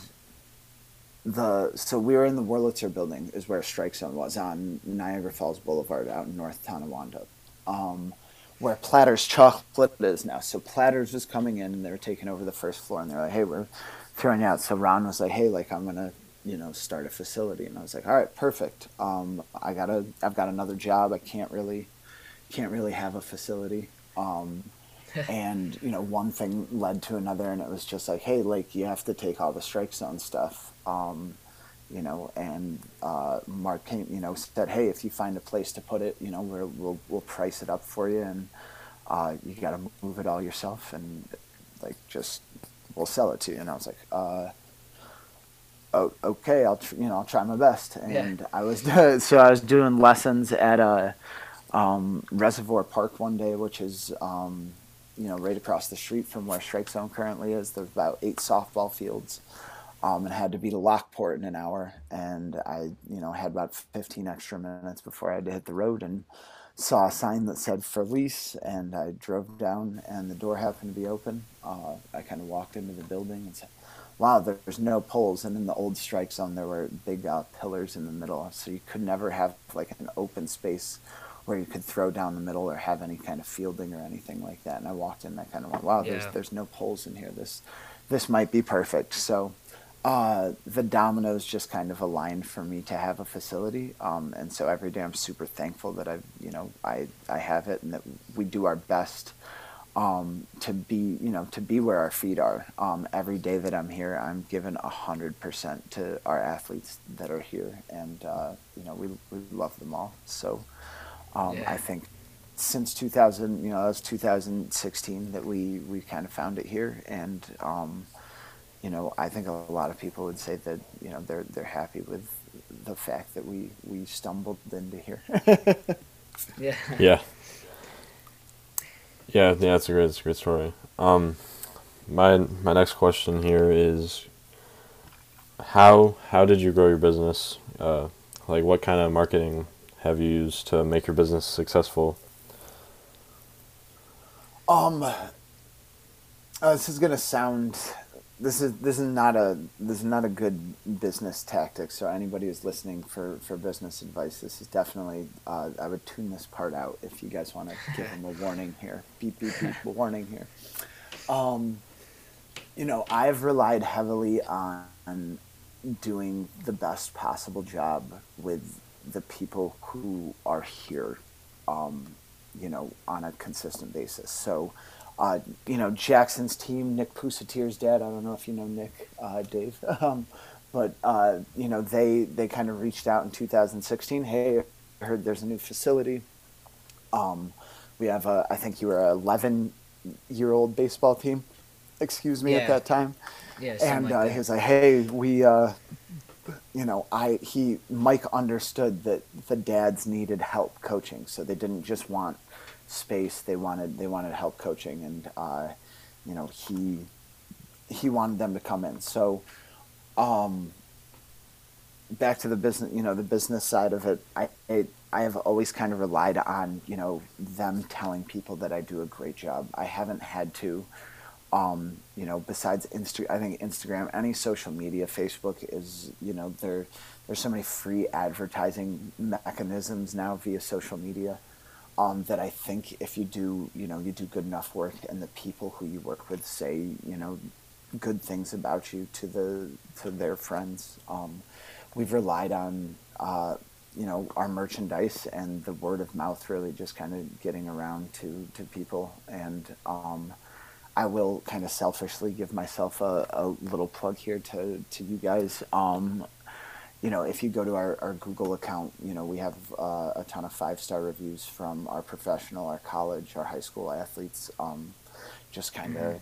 the so we were in the Wurlitzer building is where Strike Zone was on Niagara Falls Boulevard out in North Tonawanda, um, where Platter's Chocolate is now. So Platter's was coming in and they were taking over the first floor and they're like, hey, we're throwing out. So Ron was like, hey, like I'm gonna you know start a facility and I was like, all right, perfect. Um, I gotta I've got another job. I can't really can't really have a facility. Um, and you know one thing led to another and it was just like hey like you have to take all the strike zone stuff um, you know and uh, mark came you know said hey if you find a place to put it you know we're, we'll we'll price it up for you and uh, you got to move it all yourself and like just we'll sell it to you and i was like uh, oh, okay i'll tr- you know i'll try my best Yeah. and i was so i was doing lessons at a um, Reservoir Park one day, which is um, you know right across the street from where Strike Zone currently is. There's about eight softball fields. Um, and had to be to Lockport in an hour, and I, you know, had about 15 extra minutes before I had to hit the road, and saw a sign that said for lease, and I drove down, and the door happened to be open. Uh, I kind of walked into the building and said, "Wow, there's no poles." And in the old strike zone, there were big uh, pillars in the middle, so you could never have like an open space where you could throw down the middle or have any kind of fielding or anything like that. And I walked in, and I kind of went, "Wow, Yeah. there's there's no poles in here. This this might be perfect." So. Uh, the dominoes just kind of aligned for me to have a facility, um, and so every day I'm super thankful that I, you know, I I have it, and that we do our best um, to be, you know, to be where our feet are. Um, every day that I'm here, I'm given a hundred percent to our athletes that are here, and uh, you know, we we love them all. So um, Yeah. I think since 2000, you know, that was 2016 that we we kind of found it here, and um, you know, I think a lot of people would say that you know they're they're happy with the fact that we we stumbled into here. Yeah. Yeah. Yeah, yeah, that's a great, that's a great story. Um, my my next question here is, how how did you grow your business? Uh, like, what kind of marketing have you used to make your business successful? Um, uh, this is gonna sound. This is this is not a this is not a good business tactic. So anybody who's listening for for business advice, this is definitely. Uh, I would tune this part out if you guys want to give them a warning here. Beep beep beep. warning here. Um, you know, I've relied heavily on doing the best possible job with the people who are here. Um, you know, on a consistent basis. So, uh, you know, Jackson's team, Nick Pusatier's dad. I don't know if you know Nick, uh, Dave, um, but uh, you know, they they kind of reached out in 2016. Hey, I heard there's a new facility. Um, we have a, I think you were a 11 year old baseball team. Excuse me, at that time Yeah. and like uh, he was like, "Hey, we, uh, you know, I he Mike understood that the dads needed help coaching, so they didn't just want space; they wanted they wanted help coaching, and uh, you know, he he wanted them to come in. So, um, back to the business, you know, the business side of it, I it, I have always kind of relied on you know them telling people that I do a great job. I haven't had to um, you know, besides Insta, I think Instagram, any social media, Facebook is, you know, there, there's so many free advertising mechanisms now via social media, um, that I think if you do, you know, you do good enough work and the people who you work with say, you know, good things about you to the, to their friends. Um, we've relied on, uh, you know, our merchandise and the word of mouth really just kind of getting around to, to people. And, um, I will kind of selfishly give myself a, a little plug here to, to you guys. Um, you know, if you go to our, our Google account, you know, we have uh, a ton of five star reviews from our professional, our college, our high school athletes, um, just kind of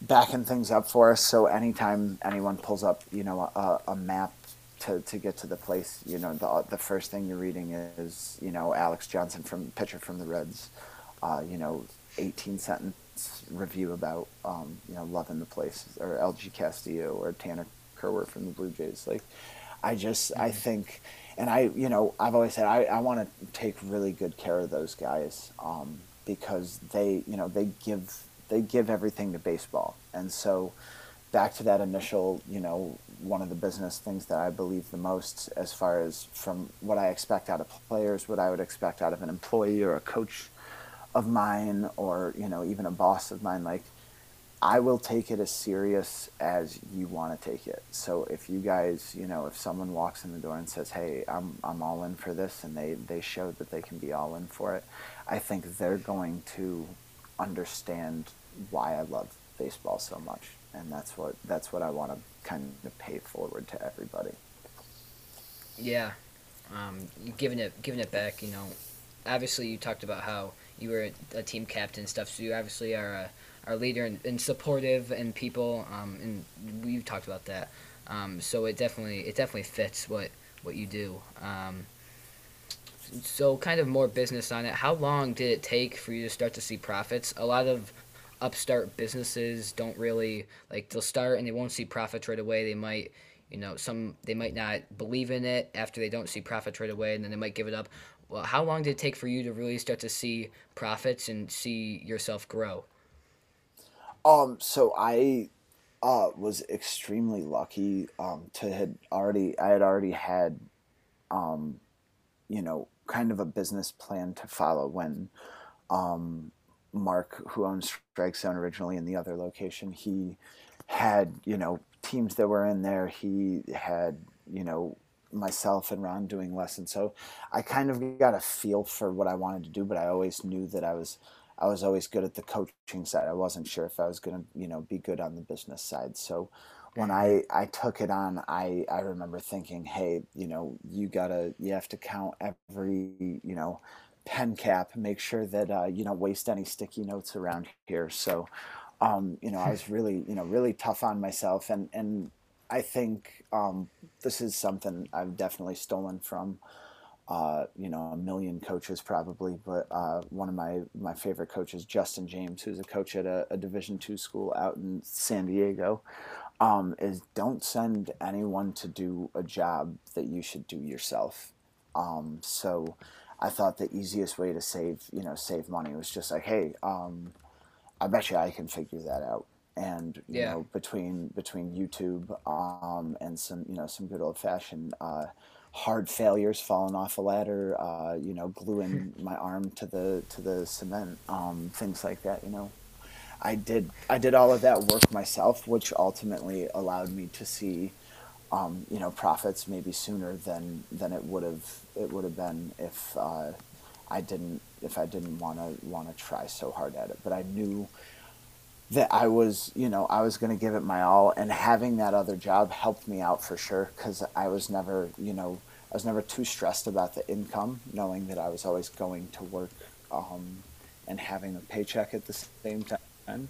backing things up for us. So anytime anyone pulls up, you know, a, a map to, to get to the place, you know, the, the first thing you're reading is, you know, Alex Johnson from pitcher from the Reds, uh, you know, 18 sentence review about, um, you know, loving the place or LG Castillo or Tanner Kerwer from the Blue Jays. Like, I just, I think, and I, you know, I've always said I, I want to take really good care of those guys um, because they, you know, they give, they give everything to baseball. And so back to that initial, you know, one of the business things that I believe the most as far as from what I expect out of players, what I would expect out of an employee or a coach of mine or, you know, even a boss of mine, like I will take it as serious as you want to take it. So if you guys, you know, if someone walks in the door and says, "Hey, I'm I'm all in for this," and they they show that they can be all in for it, I think they're going to understand why I love baseball so much, and that's what that's what I want to kind of pay forward to everybody. Yeah, um, giving it giving it back. You know, obviously you talked about how you were a team captain and stuff. So you obviously are a, a leader and, and supportive and people. Um, and we've talked about that. Um, so it definitely it definitely fits what what you do. Um, so kind of more business on it. How long did it take for you to start to see profits? A lot of upstart businesses don't really like they'll start and they won't see profits right away. They might, you know, some they might not believe in it after they don't see profits right away, and then they might give it up. Well, how long did it take for you to really start to see profits and see yourself grow? Um, so I uh, was extremely lucky um, to had already I had already had, um, you know, kind of a business plan to follow when um, Mark, who owns Strike Zone originally in the other location, he had you know teams that were in there. He had you know myself and Ron doing lessons, so I kind of got a feel for what I wanted to do, but I always knew that I was I was always good at the coaching side. I wasn't sure if I was going to, you know, be good on the business side. So when I, I took it on, I, I remember thinking, hey, you know, you gotta, you have to count every, you know, pen cap, make sure that uh, you don't waste any sticky notes around here. So, um, you know, I was really, you know, really tough on myself, and and I think um, this is something I've definitely stolen from uh, you know, a million coaches probably, but uh, one of my, my favorite coaches, Justin James, who's a coach at a, a Division two school out in San Diego, um, is don't send anyone to do a job that you should do yourself. Um, so I thought the easiest way to save, you know, save money was just like, hey, um, I bet you I can figure that out. And you Yeah. know, between between YouTube um, and some, you know, some good old fashioned uh, hard failures, falling off a ladder, uh, you know, gluing my arm to the to the cement, um, things like that. You know, I did I did all of that work myself, which ultimately allowed me to see, um, you know, profits maybe sooner than than it would have it would have been if uh, I didn't if I didn't want to want to try so hard at it. But I knew that I was, you know, I was going to give it my all, and having that other job helped me out for sure because I was never, you know, I was never too stressed about the income, knowing that I was always going to work um, and having a paycheck at the same time.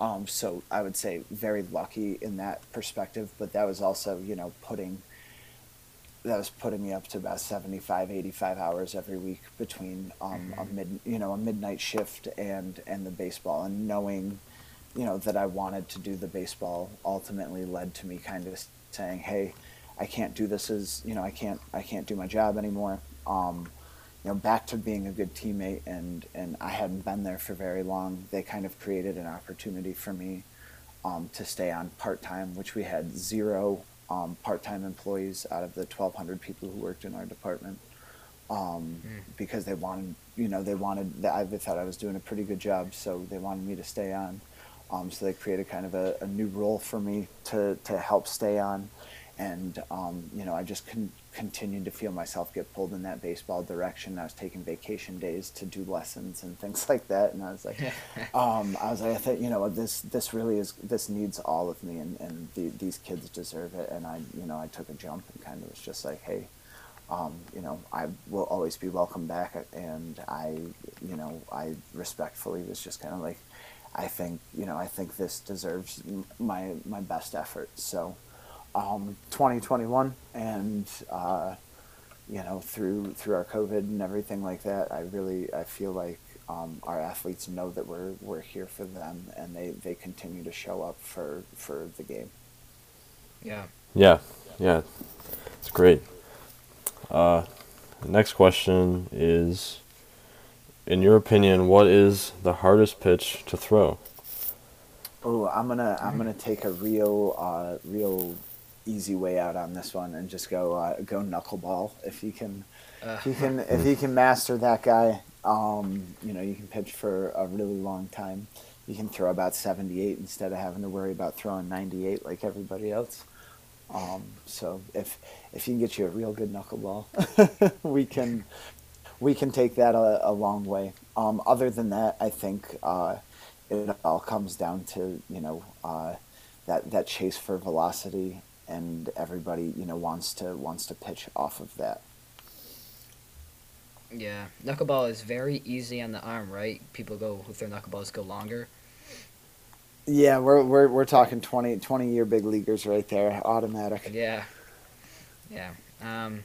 Um, so I would say very lucky in that perspective, but that was also, you know, putting that was putting me up to about 75 85 hours every week between um, a mid you know a midnight shift and and the baseball and knowing you know that I wanted to do the baseball ultimately led to me kind of saying hey I can't do this as you know I can't I can't do my job anymore. Um, you know back to being a good teammate and and I hadn't been there for very long they kind of created an opportunity for me um, to stay on part time which we had zero um, part-time employees out of the 1200 people who worked in our department. Um, because they wanted you know they wanted I thought I was doing a pretty good job so they wanted me to stay on um, so they created kind of a, a new role for me to, to help stay on and um, you know I just con- continued to feel myself get pulled in that baseball direction. I was taking vacation days to do lessons and things like that, and I was like, um, I was like, I think you know this this really is this needs all of me, and and the, these kids deserve it. And I you know I took a jump and kind of was just like, hey. Um, you know, I will always be welcome back, and I, you know, I respectfully was just kind of like, I think, you know, I think this deserves my my best effort. So, um, 2021 and uh, you know through through our COVID and everything like that, I really I feel like um, our athletes know that we're we're here for them and they, they continue to show up for for the game. Yeah. Yeah, yeah, it's great. Uh, next question is, in your opinion, what is the hardest pitch to throw? Oh, I'm gonna I'm gonna take a real uh, real easy way out on this one and just go uh, go knuckleball if you can if you can if you can master that guy. Um, you know you can pitch for a really long time. You can throw about 78 instead of having to worry about throwing 98 like everybody else. Um, so if if you can get you a real good knuckleball, we can we can take that a, a long way. Um, other than that, I think uh, it all comes down to you know uh, that that chase for velocity, and everybody you know wants to wants to pitch off of that. Yeah. Knuckleball is very easy on the arm, right? People go with their knuckleballs go longer. Yeah, we're we're we're talking 20, 20 year big leaguers right there, automatic. Yeah. Yeah. Um,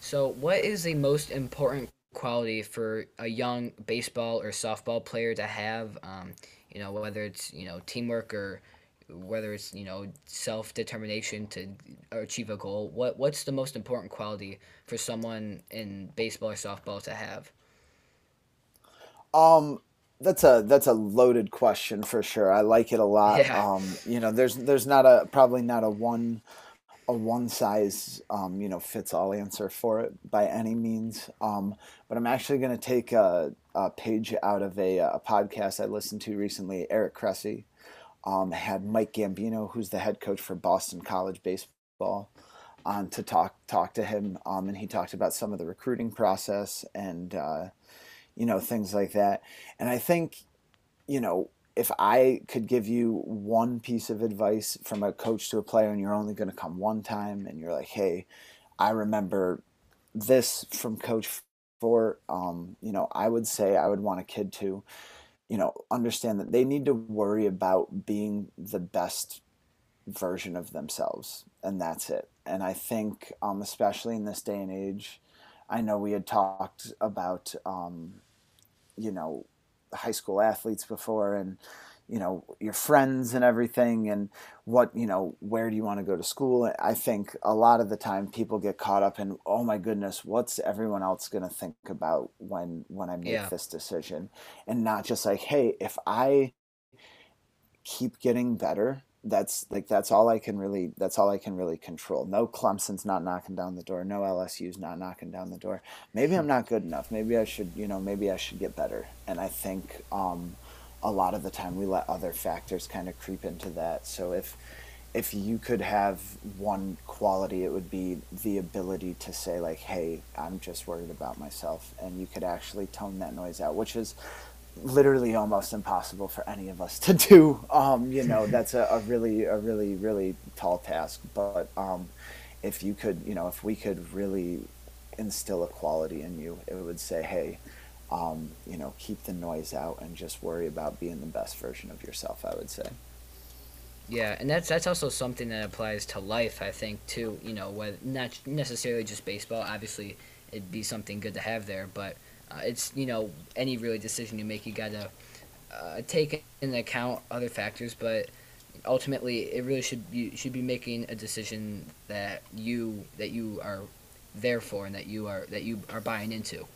So, what is the most important quality for a young baseball or softball player to have? Um, you know, whether it's you know teamwork or whether it's you know self determination to achieve a goal. What what's the most important quality for someone in baseball or softball to have? Um, that's a that's a loaded question for sure. I like it a lot. Yeah. Um, you know, there's there's not a probably not a one a one size um, you know fits all answer for it by any means. Um, but I'm actually going to take a, a, page out of a, a, podcast I listened to recently. Eric Cressey um, had Mike Gambino, who's the head coach for Boston College baseball, on to talk talk to him, um, and he talked about some of the recruiting process and uh, you know things like that. And I think you know if I could give you one piece of advice from a coach to a player, and you're only going to come one time, and you're like, hey, I remember this from Coach Fort, um, you know, I would say I would want a kid to, you know, understand that they need to worry about being the best version of themselves, and that's it. And I think, um, especially in this day and age, I know we had talked about, um, you know, high school athletes before and you know your friends and everything and what you know where do you want to go to school i think a lot of the time people get caught up in oh my goodness what's everyone else going to think about when when i make yeah. this decision and not just like hey if i keep getting better that's like that's all I can really that's all I can really control. No Clemson's not knocking down the door. No LSU's not knocking down the door. Maybe I'm not good enough. Maybe I should you know maybe I should get better. And I think um, a lot of the time we let other factors kind of creep into that. So if if you could have one quality, it would be the ability to say like, "Hey, I'm just worried about myself," and you could actually tone that noise out, which is literally almost impossible for any of us to do. Um, you know, that's a, a, really, a really, really tall task. But um, if you could, you know, if we could really instill a quality in you, it would say, hey, um, you know, keep the noise out and just worry about being the best version of yourself. I would say. Yeah, and that's that's also something that applies to life. I think too. You know, whether not necessarily just baseball. Obviously, it'd be something good to have there, but uh, it's you know any really decision you make, you gotta uh, take into account other factors, but ultimately it really should you should be making a decision that you that you are there for and that you are that you are buying into.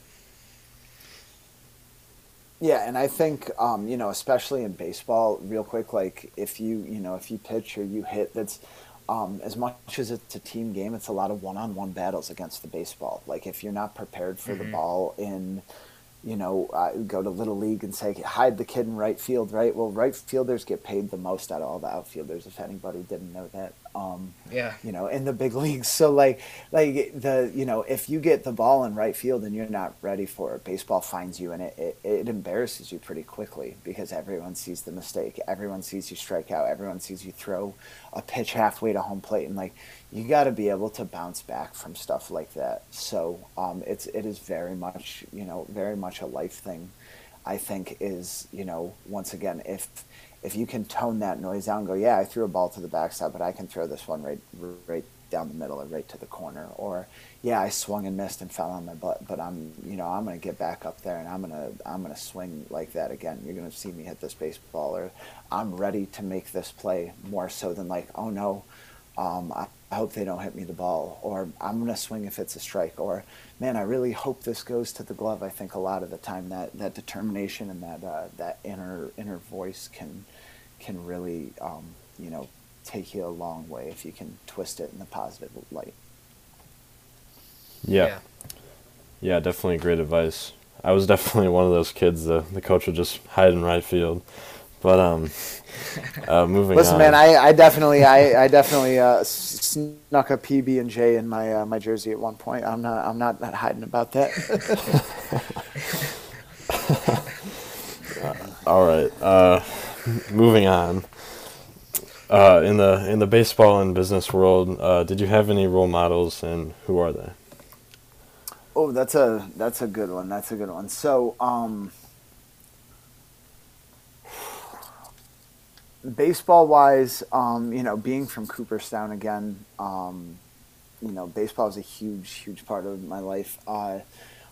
Yeah, and I think um, you know, especially in baseball, real quick, like if you you know if you pitch or you hit, that's um, as much as it's a team game, it's a lot of one-on-one battles against the baseball. Like if you're not prepared for mm-hmm. the ball in, you know, uh, go to little league and say hide the kid in right field, right? Well, right fielders get paid the most out of all the outfielders. If anybody didn't know that, um, yeah, you know, in the big leagues. So like, like the you know, if you get the ball in right field and you're not ready for it, baseball finds you and it, it, it embarrasses you pretty quickly because everyone sees the mistake, everyone sees you strike out, everyone sees you throw a pitch halfway to home plate, and like you got to be able to bounce back from stuff like that. So um, it's it is very much you know very much a life thing. I think is you know once again if if you can tone that noise down, go, yeah, I threw a ball to the backstop, but I can throw this one right right down the middle or right to the corner, or yeah, I swung and missed and fell on my butt, but I'm you know I'm gonna get back up there and I'm gonna I'm gonna swing like that again. You're gonna see me hit this baseball, or I'm ready to make this play more so than like, oh no, um, I, I hope they don't hit me the ball, or I'm gonna swing if it's a strike, or man, I really hope this goes to the glove. I think a lot of the time that, that determination and that uh, that inner inner voice can can really um, you know take you a long way if you can twist it in the positive light. Yeah. yeah, yeah, definitely great advice. I was definitely one of those kids. The the coach would just hide in right field. But um, uh, moving Listen, on. man, I, I definitely I, I definitely uh, snuck a PB and J in my uh, my jersey at one point. I'm not I'm not, not hiding about that. All right. Uh, moving on. Uh, in the in the baseball and business world, uh, did you have any role models, and who are they? Oh, that's a that's a good one. That's a good one. So, um, baseball wise, um, you know, being from Cooperstown again, um, you know, baseball is a huge, huge part of my life. Uh,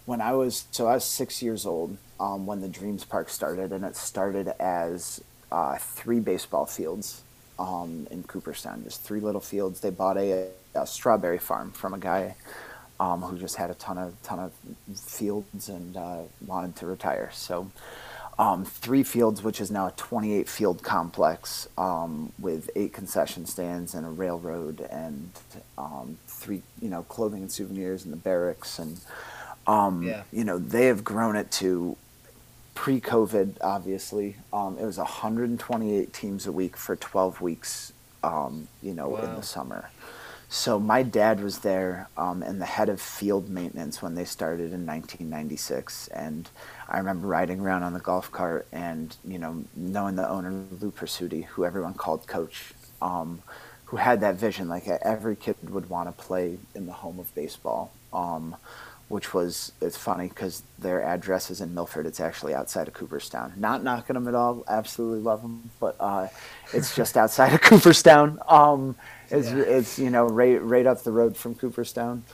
when I was so I was six years old um, when the Dreams Park started, and it started as uh, three baseball fields um, in Cooperstown, just three little fields. They bought a, a strawberry farm from a guy um, who just had a ton of ton of fields and uh, wanted to retire. So um, three fields, which is now a 28 field complex um, with eight concession stands and a railroad and um, three, you know, clothing and souvenirs and the barracks and, um, Yeah. you know, they have grown it to pre-COVID. Obviously, um, it was 128 teams a week for 12 weeks. Um, you know, in the summer. So my dad was there um, and the head of field maintenance when they started in 1996, and I remember riding around on the golf cart and you know knowing the owner Lou Presutti, who everyone called Coach, um, who had that vision like every kid would want to play in the home of baseball. Um, which was it's funny because their address is in Milford. It's actually outside of Cooperstown. Not knocking them at all. Absolutely love them, but uh, it's just outside of Cooperstown. Um, it's Yeah. it's you know right right up the road from Cooperstown.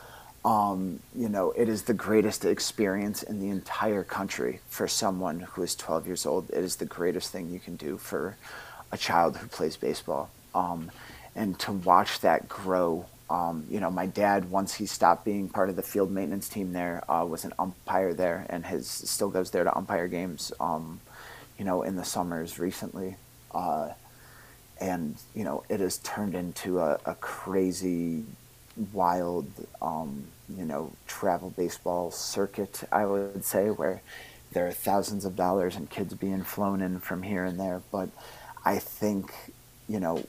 Um, you know, it is the greatest experience in the entire country for someone who is 12 years old. It is the greatest thing you can do for a child who plays baseball. Um, and to watch that grow, um, you know, my dad, once he stopped being part of the field maintenance team there, uh, was an umpire there and has still goes there to umpire games, um, you know, in the summers recently. Uh, and you know it has turned into a, a crazy wild um, you know travel baseball circuit i would say where there are thousands of dollars and kids being flown in from here and there. But i think you know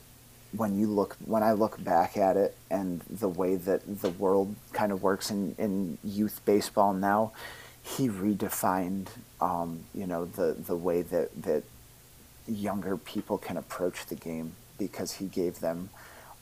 when you look when i look back at it and the way that the world kind of works in, in youth baseball now he redefined um, you know the the way that that younger people can approach the game because he gave them,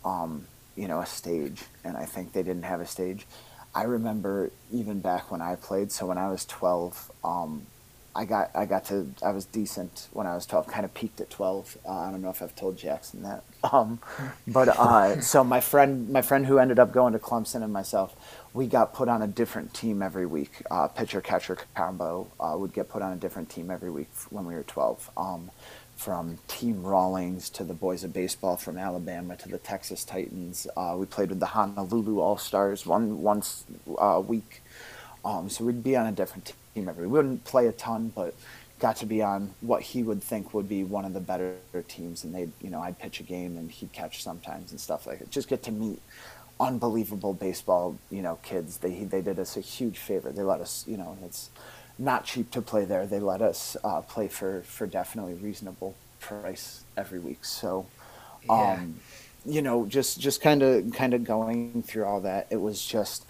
um, you know, a stage, and I think they didn't have a stage. I remember even back when I played. So when I was twelve, um, I got I got to I was decent when I was twelve. Kind of peaked at twelve. Uh, I don't know if I've told Jackson that. Um, but uh, so my friend my friend who ended up going to Clemson and myself, we got put on a different team every week. Uh, pitcher catcher combo uh, would get put on a different team every week when we were twelve. Um, from Team Rawlings to the Boys of Baseball from Alabama to the Texas Titans. Uh, we played with the Honolulu All Stars one once a week. Um, so we'd be on a different team every. We wouldn't play a ton, but got to be on what he would think would be one of the better teams. And they'd, you know, I'd pitch a game and he'd catch sometimes and stuff like that. Just get to meet unbelievable baseball, you know, kids. They they did us a huge favor. They let us, you know, it's not cheap to play there. They let us uh, play for for definitely reasonable price every week. So, Yeah. um, you know, just just kind of kind of going through all that. It was just.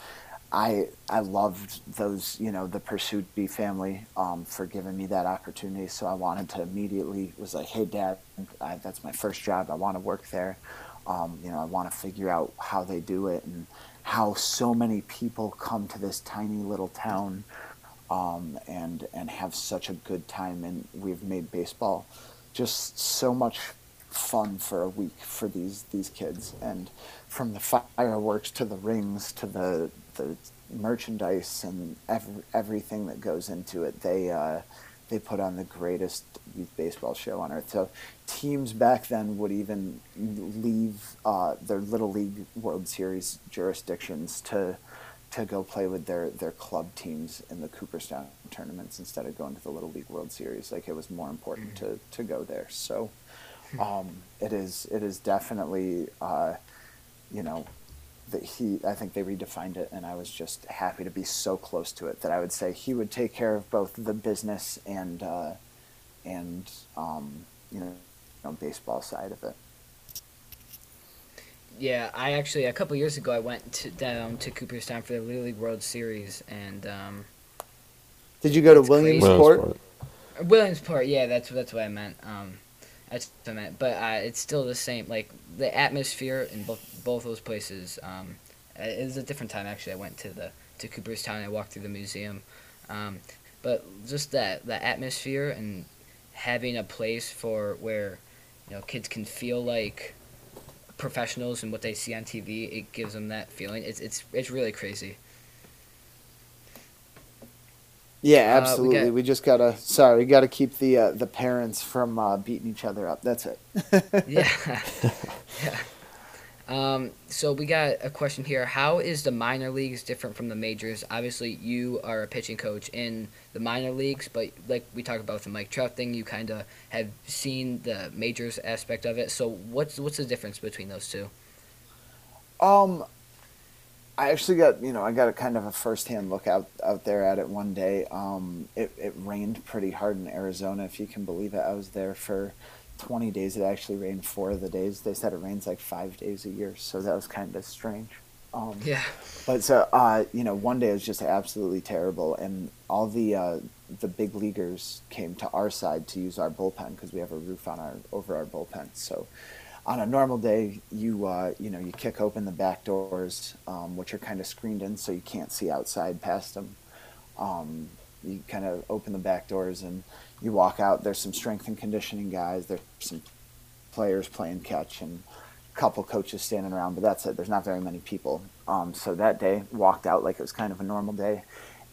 I I loved those you know the Presutti family um, for giving me that opportunity. So I wanted to immediately was like, hey dad, I, that's my first job. I want to work there. Um, you know, I want to figure out how they do it and how so many people come to this tiny little town um, and and have such a good time. And we've made baseball just so much fun for a week for these these kids. And from the fireworks to the rings to the the merchandise and every, everything that goes into it, they uh, they put on the greatest youth baseball show on earth. So teams back then would even leave uh, their little league World Series jurisdictions to to go play with their, their club teams in the Cooperstown tournaments instead of going to the Little League World Series. Like it was more important to, to go there. So um, it is it is definitely uh, you know that he I think they redefined it and I was just happy to be so close to it that I would say he would take care of both the business and uh, and um, you know, you know baseball side of it. Yeah, I actually a couple years ago I went to, down to Cooperstown for the Little League World Series and um, Did you go to Williamsport? Williamsport. Williamsport. Yeah, that's that's what I meant. Um, that's what I meant. But uh, it's still the same. Like the atmosphere in both both those places. Um, it was a different time actually. I went to the to Cooperstown. I walked through the museum. Um, but just that the atmosphere and having a place for where you know kids can feel like professionals and what they see on TV, it gives them that feeling. It's it's it's really crazy. Yeah, Uh, we absolutely. got- we, just gotta. Sorry, we gotta keep the uh, the parents from uh, beating each other up. That's it. yeah. yeah. Um, so we got a question here. How is the minor leagues different from the majors? Obviously, you are a pitching coach in the minor leagues, but like we talked about the Mike Trout thing, you kind of have seen the majors aspect of it. So what's what's the difference between those two? Um, I actually got you know I got a kind of a first hand look out out there at it one day. Um, it it rained pretty hard in Arizona, if you can believe it. I was there for twenty days. It actually rained four of the days. They said it rains like five days a year, so that was kind of strange. Um, Yeah. But so uh, you know, one day it was just absolutely terrible, and all the uh, the big leaguers came to our side to use our bullpen because we have a roof on our over our bullpen. So on a normal day, you uh, you know you kick open the back doors, um, which are kind of screened in, so you can't see outside past them. Um, you kind of open the back doors and you walk out. There's some strength and conditioning guys. There's some players playing catch and a couple coaches standing around, but that's it. There's not very many people. Um, so that day walked out like it was kind of a normal day,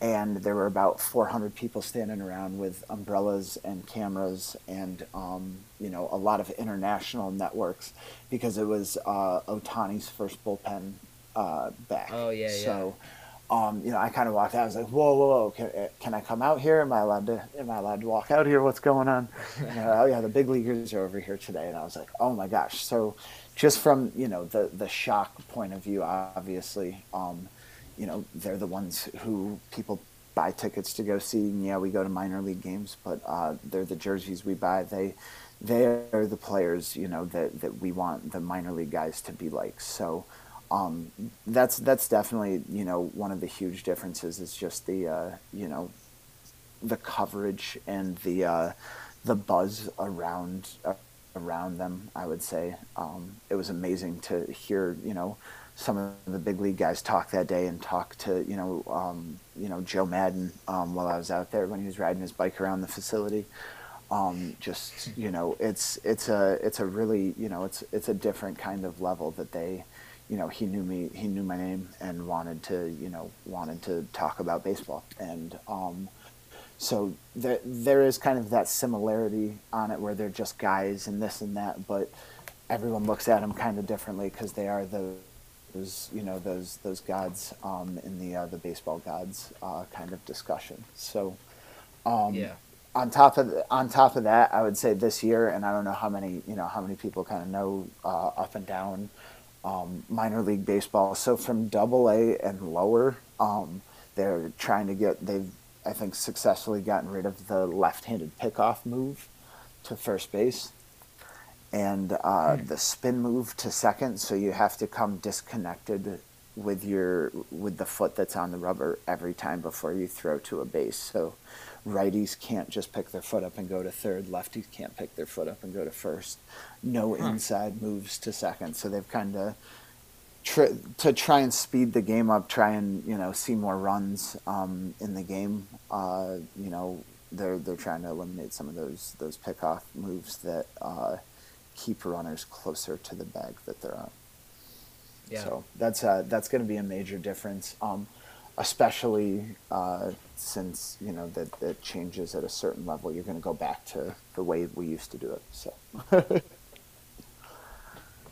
and there were about 400 people standing around with umbrellas and cameras and um, you know a lot of international networks because it was uh, Ohtani's first bullpen uh, back. Oh, yeah, yeah. Um, you know, I kind of walked out. I was like, "Whoa, whoa, whoa! Can, uh, can I come out here? Am I allowed to? Am I allowed to walk out here? What's going on?" Oh yeah, the big leaguers are over here today, and I was like, "Oh my gosh!" So, just from you know the the shock point of view, obviously, um, you know, they're the ones who people buy tickets to go see. And yeah, we go to minor league games, but uh, they're the jerseys we buy. They they are the players, you know, that that we want the minor league guys to be like. So um, that's that's definitely you know one of the huge differences is just the uh, you know the coverage and the uh, the buzz around uh, around them. I would say um, it was amazing to hear you know some of the big league guys talk that day and talk to you know um, you know Joe Maddon um, while I was out there when he was riding his bike around the facility. Um, just you know, it's it's a it's a really you know it's it's a different kind of level that they you know, he knew me, he knew my name and wanted to, you know, wanted to talk about baseball. And um, so there, there is kind of that similarity on it where they're just guys and this and that, but everyone looks at them kind of differently because they are the, those, you know, those, those gods um, in the, uh, the baseball gods uh, kind of discussion. So, um, Yeah. on top of on top of that, I would say this year, and I don't know how many you know how many people kind of know uh, up and down um, minor league baseball. So from Double A and lower, um, they're trying to get they've I think successfully gotten rid of the left-handed pickoff move to first base and uh, the spin move to second. So you have to come disconnected with your with the foot that's on the rubber every time before you throw to a base. So righties can't just pick their foot up and go to third. Lefties can't pick their foot up and go to first. No inside moves to second. So they've kind of tr- to try and speed the game up, try and you know see more runs um, in the game. Uh, you know they're they're trying to eliminate some of those those pickoff moves that uh, keep runners closer to the bag that they're on. Yeah. So that's uh, that's going to be a major difference, um, especially uh, since you know that it changes at a certain level. You're going to go back to the way we used to do it. So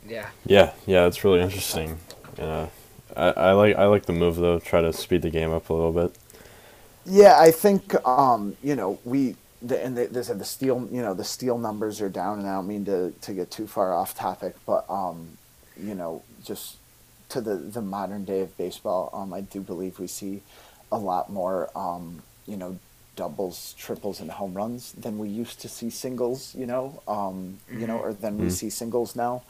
Yeah. Yeah, yeah, it's really interesting. Uh, I, I like I like the move though. Try to speed the game up a little bit. yeah, I think um, you know we. The, and they, they said the steel, you know, the steel numbers are down, and I don't mean to, to get too far off topic, but um, you know, just to the, the modern day of baseball, um, I do believe we see a lot more, um, you know, doubles, triples, and home runs than we used to see singles. You know, um, you know, or than we see singles now.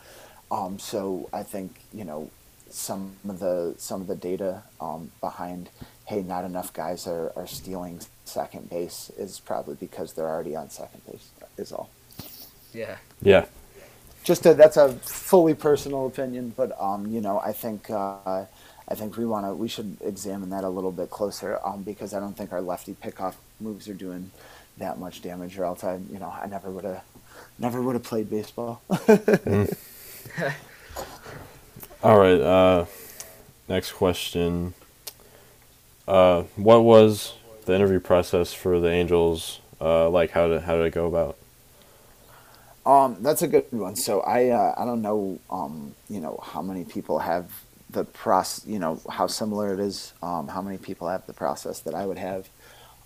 Um, so I think you know some of the some of the data um, behind hey, not enough guys are, are stealing second base is probably because they're already on second base. Is all. Yeah. Yeah, Just a, that's a fully personal opinion, but um, you know, I think uh, I think we want to we should examine that a little bit closer um, because I don't think our lefty pickoff moves are doing that much damage, or else I you know I never would have never would have played baseball. All right. Uh, next question. Uh, what was the interview process for the Angels uh, like? How did how did it go about? Um, that's a good one. So I uh, I don't know um, you know how many people have the process you know how similar it is um, how many people have the process that I would have.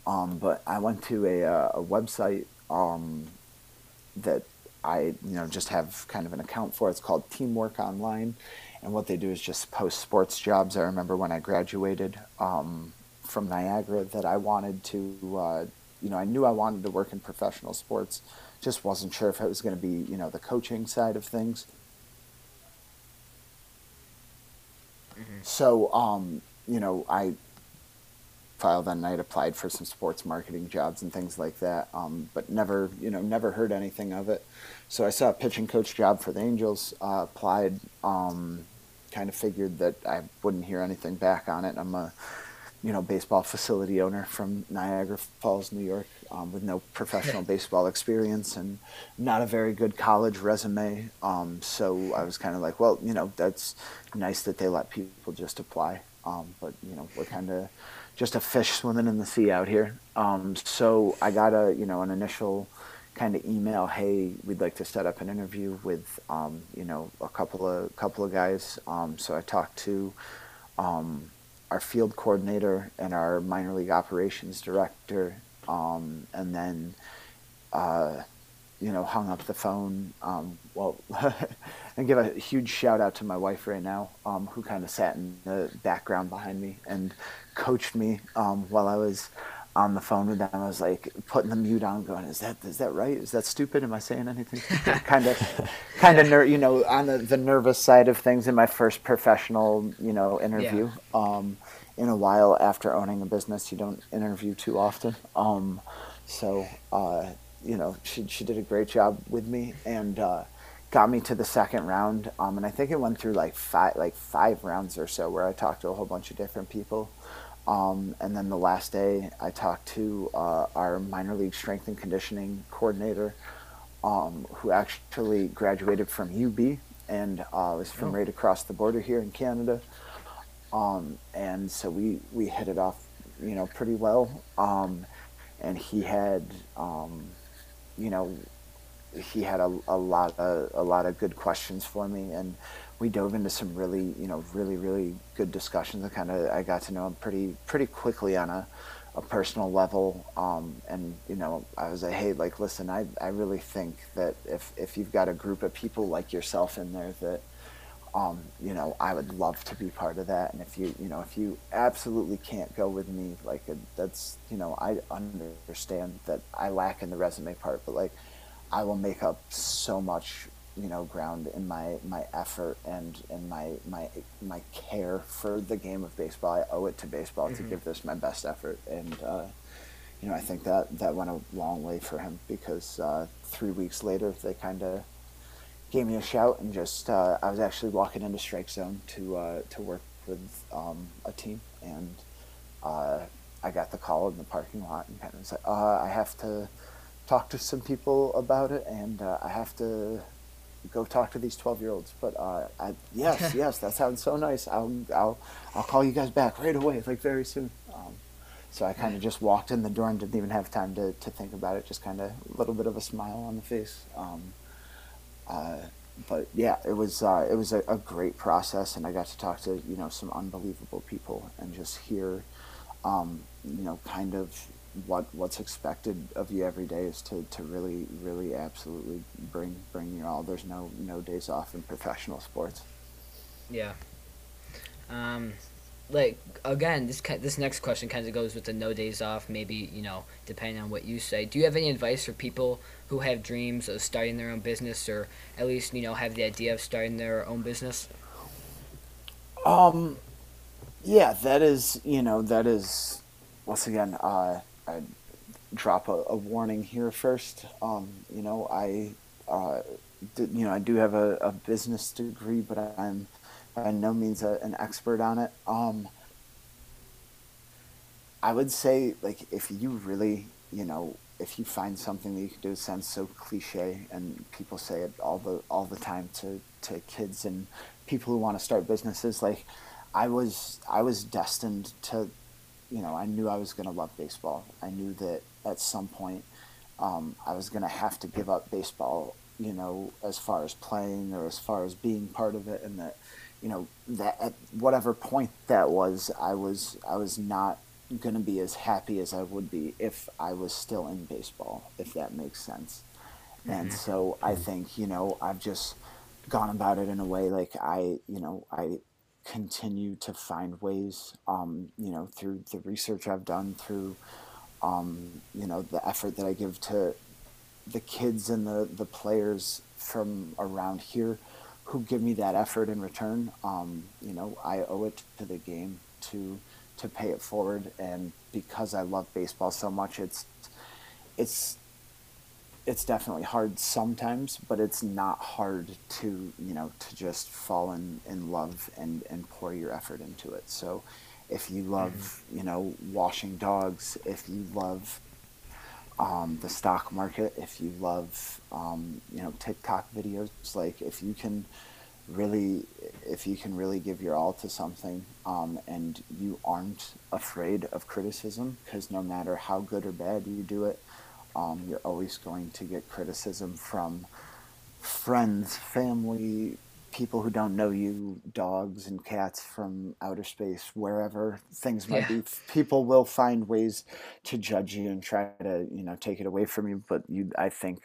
Um, but I went to a, uh, a website um, that I you know just have kind of an account for. It's called Teamwork Online. And what they do is just post sports jobs. I remember when I graduated um, from Niagara that I wanted to uh, you know I knew I wanted to work in professional sports just wasn't sure if it was going to be you know the coaching side of things. Mm-hmm. so um, you know I filed that night applied for some sports marketing jobs and things like that um, but never you know never heard anything of it. So I saw a pitching coach job for the Angels uh, applied um, kind of figured that I wouldn't hear anything back on it. I'm a you know baseball facility owner from Niagara Falls New York um, with no professional baseball experience and not a very good college resume. Um, so I was kind of like, well, you know, that's nice that they let people just apply. Um, but you know, we're kind of just a fish swimming in the sea out here. Um, so I got a you know an initial kind of email, hey, we'd like to set up an interview with um, you know a couple of couple of guys. Um, so I talked to our field coordinator and our minor league operations director um, and then uh, you know hung up the phone. Um, well, and give a huge shout out to my wife right now, um, who kind of sat in the background behind me and coached me um, while I was on the phone with them. I was like putting the mute on, going, "Is that is that right? Is that stupid? Am I saying anything?" kind of, kind of, ner- you know, on the, the nervous side of things in my first professional, you know, interview. Yeah. Um, in a while after owning a business. You don't interview too often. Um, so, uh, you know, she, she did a great job with me and uh, got me to the second round. Um, and I think it went through like five, like five rounds or so where I talked to a whole bunch of different people. Um, and then the last day, I talked to uh, our minor league strength and conditioning coordinator, um, who actually graduated from UB and uh, was from oh. right across the border here in Canada. Um, and so we, we hit it off, you know, pretty well. Um, and he had, um, you know, he had a, a lot of a lot of good questions for me, and we dove into some really, you know, really really good discussions. I kind of I got to know him pretty pretty quickly on a, a personal level, um, and you know, I was like, hey, like, listen, I I really think that if if you've got a group of people like yourself in there that um, you know, I would love to be part of that. And if you, you know, if you absolutely can't go with me, like that's, you know, I understand that I lack in the resume part, but like, I will make up so much, you know, ground in my my effort and in my my my care for the game of baseball. I owe it to baseball mm-hmm. to give this my best effort, and uh, you know, I think that that went a long way for him because uh, three weeks later they kind of gave me a shout and just uh, I was actually walking into strike zone to uh, to work with um, a team and uh, I got the call in the parking lot and kind of said uh, I have to talk to some people about it and uh, I have to go talk to these 12 year olds but uh, I, yes yes that sounds so nice. I'll, I'll I'll call you guys back right away like very soon. Um, so I kind of just walked in the door and didn't even have time to, to think about it just kind of a little bit of a smile on the face. Um, uh, but yeah, it was uh, it was a, a, great process, and I got to talk to you know some unbelievable people and just hear, um, you know, kind of what what's expected of you every day is to, to really really absolutely bring bring your all. There's no no days off in professional sports. Yeah. Um, like again, this this next question kind of goes with the no days off. Maybe you know, depending on what you say. Do you have any advice for people who have dreams of starting their own business, or at least you know have the idea of starting their own business? Um, yeah, that is you know that is once again. Uh, I drop a, a warning here first. Um, you know, I uh, you know I do have a, a business degree, but I'm by no means a, an expert on it. Um, I would say, like, if you really, you know, if you find something that you can do, it sounds so cliche, and people say it all the all the time to, to kids and people who want to start businesses, like I was, I was destined to, you know, I knew I was going to love baseball. I knew that at some point um, I was going to have to give up baseball, you know, as far as playing or as far as being part of it, and that, you know, that at whatever point that was, I was, I was not going to be as happy as I would be if I was still in baseball, if that makes sense. And so I think, you know, I've just gone about it in a way like I, you know, I continue to find ways, um, you know, through the research I've done, through, um, you know, the effort that I give to the kids and the, the players from around here who give me that effort in return. Um, you know, I owe it to the game to to pay it forward, and because I love baseball so much, it's it's it's definitely hard sometimes, but it's not hard to you know to just fall in, in love and and pour your effort into it. So, if you love you know washing dogs, if you love um, the stock market, if you love um, you know TikTok videos, like if you can really if you can really give your all to something um, and you aren't afraid of criticism because no matter how good or bad you do it um, you're always going to get criticism from friends family people who don't know you dogs and cats from outer space wherever things might Yeah. be people will find ways to judge you and try to you know take it away from you but you i think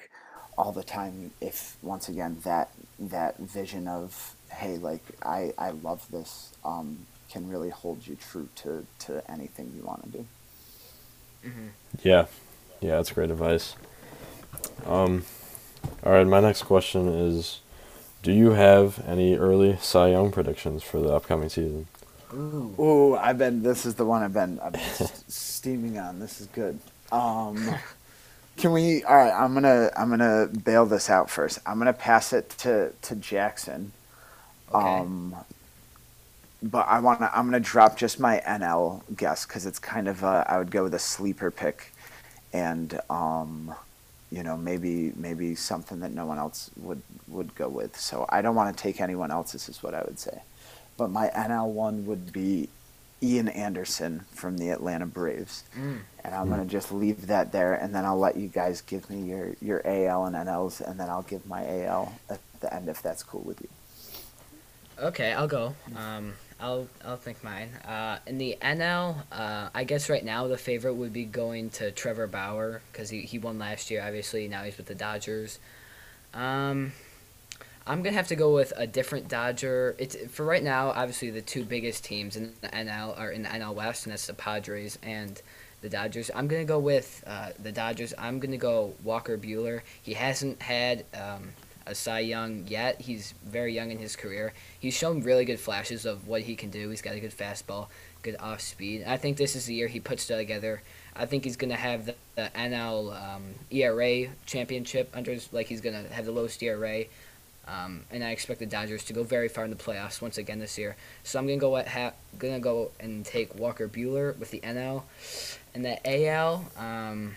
all the time if once again that that vision of hey like i i love this um, can really hold you true to to anything you want to do Yeah, yeah, that's great advice. Um, all right, my next question is, do you have any early Cy Young predictions for the upcoming season? Ooh. Ooh, I've been. This is the one I've been. I've been s- steaming on. This is good. Um, can we? All right. I'm gonna. I'm gonna bail this out first. I'm gonna pass it to to Jackson. Okay. Um, but I want to. I'm gonna drop just my NL guess because it's kind of. A, I would go with a sleeper pick, and um, you know maybe maybe something that no one else would would go with. So I don't want to take anyone else's. Is what I would say. But my NL one would be Ian Anderson from the Atlanta Braves. Mm. And I'm going to just leave that there, and then I'll let you guys give me your, your AL and NLs, and then I'll give my AL at the end if that's cool with you. Okay, I'll go. Um, I'll I'll think mine. Uh, in the NL, uh, I guess right now the favorite would be going to Trevor Bauer because he, he won last year. Obviously, now he's with the Dodgers. Um, I'm gonna have to go with a different Dodger. It's for right now. Obviously, the two biggest teams in the NL are in the NL West, and that's the Padres and the Dodgers. I'm gonna go with uh, the Dodgers. I'm gonna go Walker Buehler. He hasn't had um, a Cy Young yet. He's very young in his career. He's shown really good flashes of what he can do. He's got a good fastball, good off speed. I think this is the year he puts together. I think he's gonna have the, the NL um, ERA championship under his, like he's gonna have the lowest ERA. Um, and I expect the Dodgers to go very far in the playoffs once again this year. So I'm gonna go at ha- gonna go and take Walker Buehler with the NL, and the AL. Um,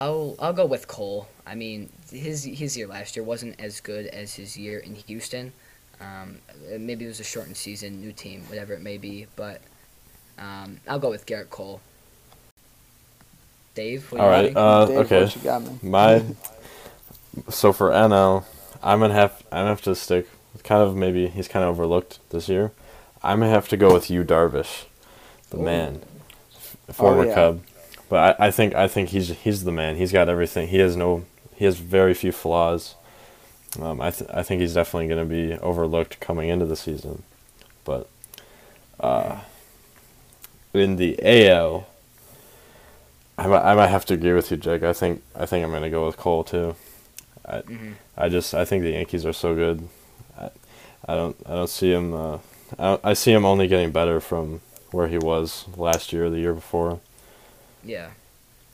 I'll I'll go with Cole. I mean, his his year last year wasn't as good as his year in Houston. Um, maybe it was a shortened season, new team, whatever it may be. But um, I'll go with Gerrit Cole. Dave, what do you uh, Dave, okay. what you got me? My so for NL, I'm gonna have I'm gonna have to stick. with Kind of maybe he's kind of overlooked this year. I'm gonna have to go with Yu Darvish, the man, f- former yeah. Cub. But I, I think I think he's he's the man. He's got everything. He has no he has very few flaws. Um, I th- I think he's definitely gonna be overlooked coming into the season, but uh, in the AL. I might, I might have to agree with you, Jake. I think I think I'm gonna go with Cole too. I Mhm. I just I think the Yankees are so good. I, I don't I don't see him. Uh, I I see him only getting better from where he was last year, or the year before. Yeah.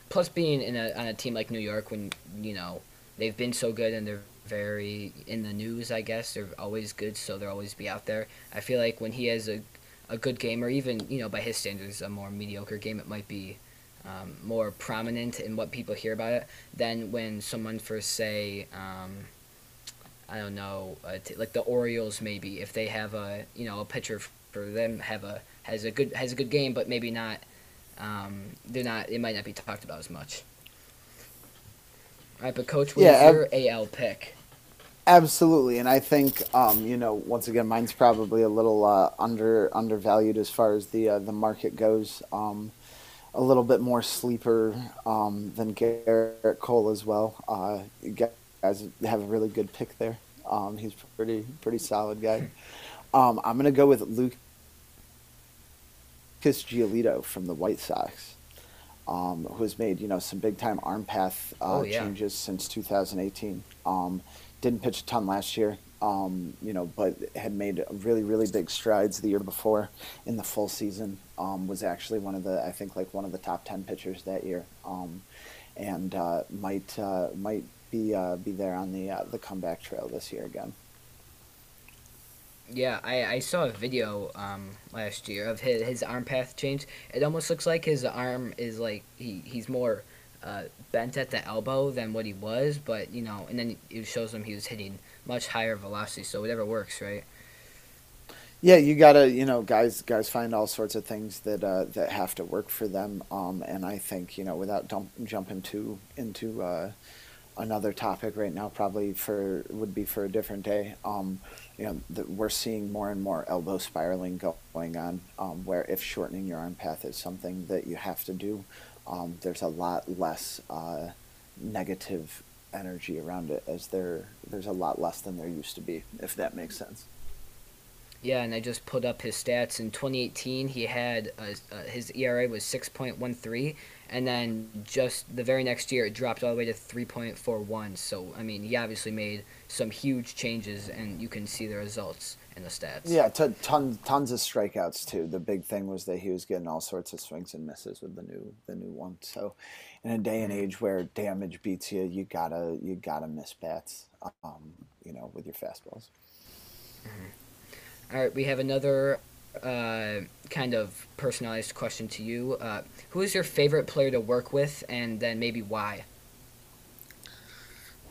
Plus, being in a on a team like New York, when you know they've been so good and they're very in the news, I guess they're always good, so they'll always be out there. I feel like when he has a a good game, or even you know by his standards, a more mediocre game, it might be um, more prominent in what people hear about it than when someone for say. Um, I don't know, uh, t- like the Orioles maybe if they have a you know a pitcher for them have a has a good has a good game, but maybe not. Um, they're not. It might not be talked about as much. All right, but coach, what Yeah, your AL pick? Absolutely, and I think um, you know once again mine's probably a little uh, under undervalued as far as the uh, the market goes. Um, a little bit more sleeper um, than Gerrit Cole as well. Uh, you guys have a really good pick there. Um, he's pretty pretty solid guy. Um, I'm gonna go with Lucas Giolito from the White Sox, um, who has made you know some big time arm path uh, Oh, yeah. changes since 2018. Um, didn't pitch a ton last year, um, you know, but had made really really big strides the year before in the full season. Um, was actually one of the I think like one of the top 10 pitchers that year, um, and uh, might uh, might be uh, be there on the uh, the comeback trail this year again. Yeah, I, I saw a video um, last year of his, his arm path change. It almost looks like his arm is like he, he's more uh, bent at the elbow than what he was, but you know, and then it shows him he was hitting much higher velocity. So whatever works, right? Yeah, you gotta, you know, guys, guys find all sorts of things that uh, that have to work for them. Um, and I think, you know, without dump, jumping to into uh, another topic right now, probably for would be for a different day. Um, you know, that we're seeing more and more elbow spiraling go- going on. Um, where if shortening your arm path is something that you have to do, um, there's a lot less uh, negative energy around it, as there there's a lot less than there used to be, if that makes sense. Yeah, and I just put up his stats. In 2018, he had uh, his ERA was 6.13, and then just the very next year, it dropped all the way to 3.41. So I mean, he obviously made some huge changes, and you can see the results in the stats. Yeah, t- ton, tons of strikeouts too. The big thing was that he was getting all sorts of swings and misses with the new the new one. So, in a day and age where damage beats you, you gotta you gotta miss bats. Um, you know, with your fastballs. All right, we have another uh, kind of personalized question to you. Uh, who is your favorite player to work with, and then maybe why?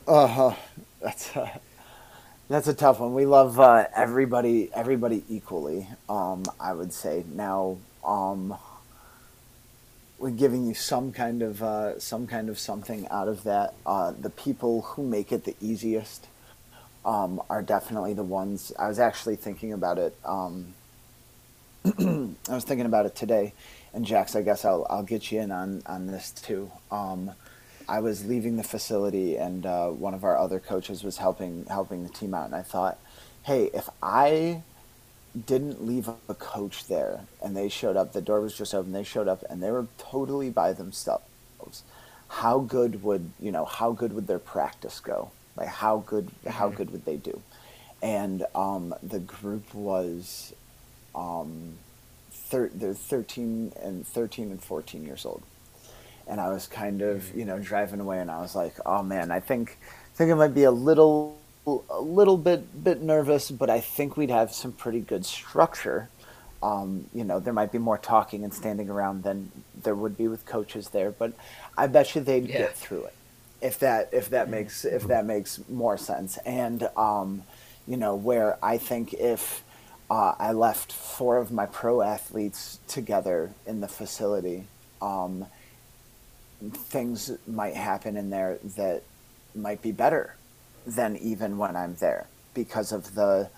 Uh huh. That's uh, that's a tough one. We love uh, everybody everybody equally. Um, I would say now. Um, we're giving you some kind of uh, some kind of something out of that. Uh, the people who make it the easiest um, are definitely the ones. I was actually thinking about it. Um, I was thinking about it today, and Jax, I guess I'll I'll get you in on on this too. Um, I was leaving the facility, and uh, one of our other coaches was helping helping the team out, and I thought, hey, if I didn't leave a coach there, and they showed up, the door was just open, they showed up, and they were totally by themselves. How good would you know? How good would their practice go? Like how good how good would they do? And um, the group was um, thir- they're 13 and 13 and 14 years old and I was kind of you know driving away, and I was like, oh man, I think I think I might be a little a little bit bit nervous, but I think we'd have some pretty good structure. Um, you know, there might be more talking and standing around than there would be with coaches there, but I bet you they'd Yeah. get through it if that if that makes if that makes more sense. And um, you know, where I think if uh, I left four of my pro athletes together in the facility. Um, things might happen in there that might be better than even when I'm there because of the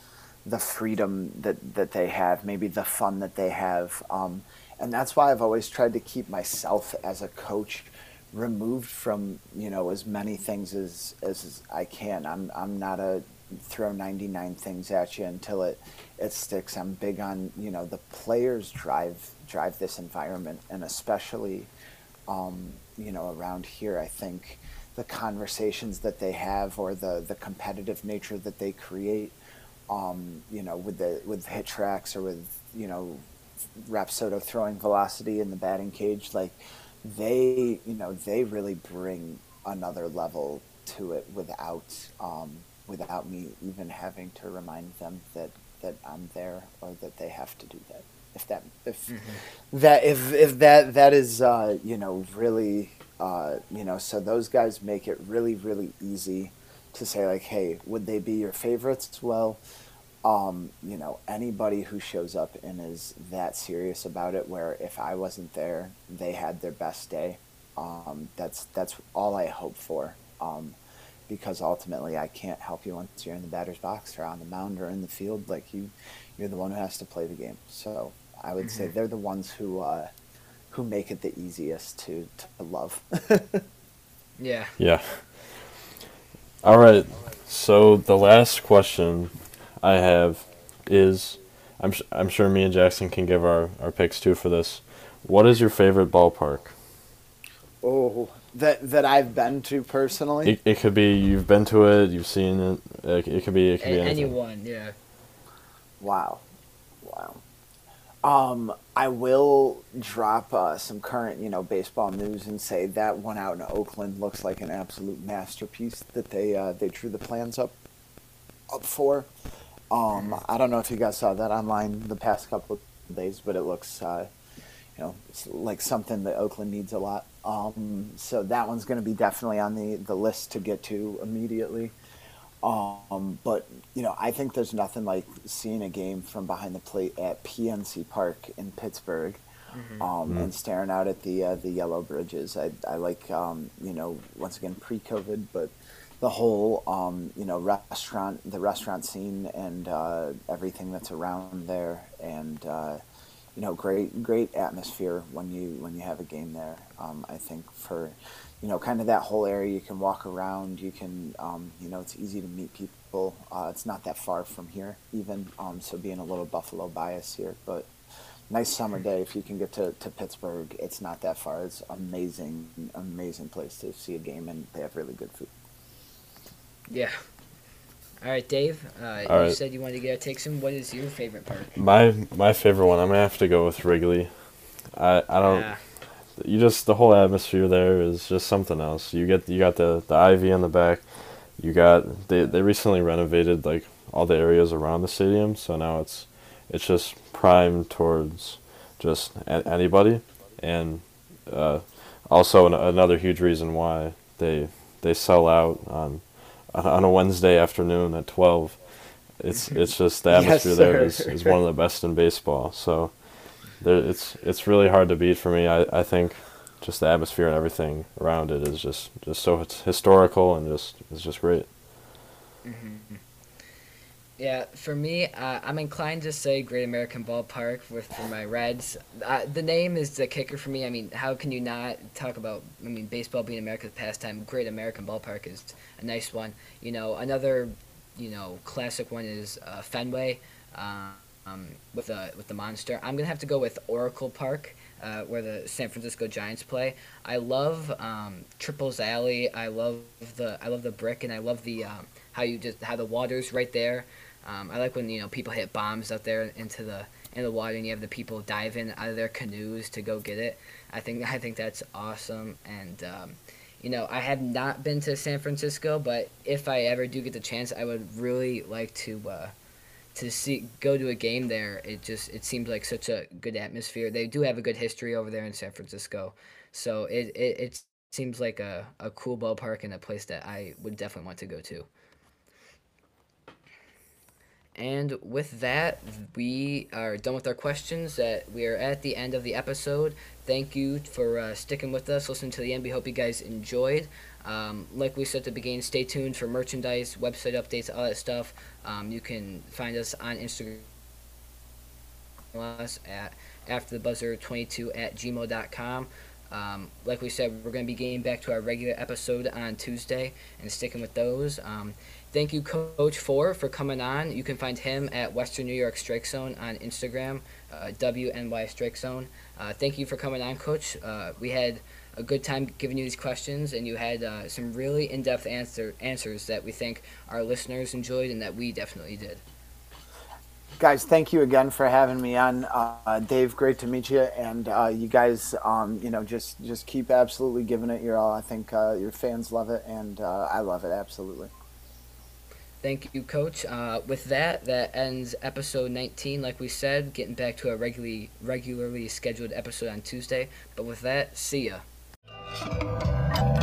the freedom that that they have, maybe the fun that they have, um, and that's why I've always tried to keep myself as a coach removed from you know as many things as as I can. I'm I'm not a throw 99 things at you until it it sticks. I'm big on you know the players drive drive this environment, and especially um, you know, around here, I think the conversations that they have or the, the competitive nature that they create, um, you know, with the with HitTrax or with you know, Rapsodo throwing velocity in the batting cage, like they, you know, they really bring another level to it without um, without me even having to remind them that that I'm there or that they have to do that. If that if that if if that that is uh, you know really uh, you know so those guys make it really really easy to say like, hey, would they be your favorites? Well, um, you know, anybody who shows up and is that serious about it, where if I wasn't there, they had their best day. Um, that's that's all I hope for. Um, because ultimately, I can't help you once you're in the batter's box or on the mound or in the field. Like you, you're the one who has to play the game. So I would say they're the ones who uh, who make it the easiest to to love. Yeah. Yeah. All right. So the last question I have is, I'm s- I'm sure me and Jackson can give our our picks too for this. What is your favorite ballpark? oh, that that I've been to personally. It, it could be you've been to it, you've seen it. It, it could be it A- could be anything. anyone, yeah. Wow, wow. Um, I will drop uh, some current, you know, baseball news and say that one out in Oakland looks like an absolute masterpiece that they uh, they drew the plans up up for. Um, I don't know if you guys saw that online the past couple of days, but it looks, uh, you know, it's like something that Oakland needs a lot. Um, so that one's going to be definitely on the, the list to get to immediately. Um, but you know, I think there's nothing like seeing a game from behind the plate at PNC Park in Pittsburgh, um, and staring out at the uh, the yellow bridges. I I like um, you know once again pre-COVID, but the whole um, you know restaurant the restaurant scene and uh, everything that's around there and uh, you know great great atmosphere when you when you have a game there. Um, I think for you know kind of that whole area you can walk around you can um, you know it's easy to meet people uh, it's not that far from here even um, so being a little Buffalo bias here but nice summer day if you can get to, to Pittsburgh it's not that far it's amazing amazing place to see a game and they have really good food Yeah. All right, Dave. Uh, All you right. said you wanted to get a takes in. What is your favorite park? My my favorite one. I'm gonna have to go with Wrigley. I I don't. Ah, you just the whole atmosphere there is just something else. You get you got the the ivy in the back. You got they they recently renovated like all the areas around the stadium, so now it's it's just primed towards just a- anybody, and uh, also an, another huge reason why they they sell out on on- on a Wednesday afternoon at twelve. It's it's just the atmosphere there sir. is, is one of the best in baseball. So there, it's it's really hard to beat for me. I, I think just the atmosphere and everything around it is just just so it's historical and just it's just great. yeah, for me, uh, I'm inclined to say Great American Ballpark with for my Reds. Uh, the name is the kicker for me. I mean, how can you not talk about? I mean, baseball being America's pastime. Great American Ballpark is a nice one. You know, another, you know, classic one is uh, Fenway. Um, with the with the monster, I'm gonna have to go with Oracle Park, uh, where the San Francisco Giants play. I love um, Triples Alley. I love the I love the brick, and I love the um, how you just how the water's right there. Um, I like when you know people hit bombs out there into the in the water, and you have the people diving out of their canoes to go get it. I think I think that's awesome, and um, you know I have not been to San Francisco, but if I ever do get the chance, I would really like to uh, to see go to a game there. It just it seems like such a good atmosphere. They do have a good history over there in San Francisco, so it it, it seems like a, a cool ballpark and a place that I would definitely want to go to. And with that, we are done with our questions. That we are at the end of the episode. Thank you for uh, sticking with us, listening to the end. We hope you guys enjoyed. Um, like we said at the beginning, stay tuned for merchandise, website updates, all that stuff. Um, you can find us on Instagram us at after the buzzer 22 at gmail.com. Um, like we said, we're going to be getting back to our regular episode on Tuesday and sticking with those. Um, thank you, Coach Fort, for coming on. You can find him at Western New York Strike Zone on Instagram, uh, WNY Strike Zone. Uh, thank you for coming on, Coach. Uh, we had a good time giving you these questions, and you had uh, some really in-depth answer answers that we think our listeners enjoyed and that we definitely did. guys thank you again for having me on uh, dave great to meet you and uh, you guys um, you know just just keep absolutely giving it your all i think uh, your fans love it and uh, i love it absolutely Thank you, Coach. Uh, with that, that ends episode 19. Like we said, getting back to a regularly regularly scheduled episode on Tuesday. But with that, see ya. Thank you.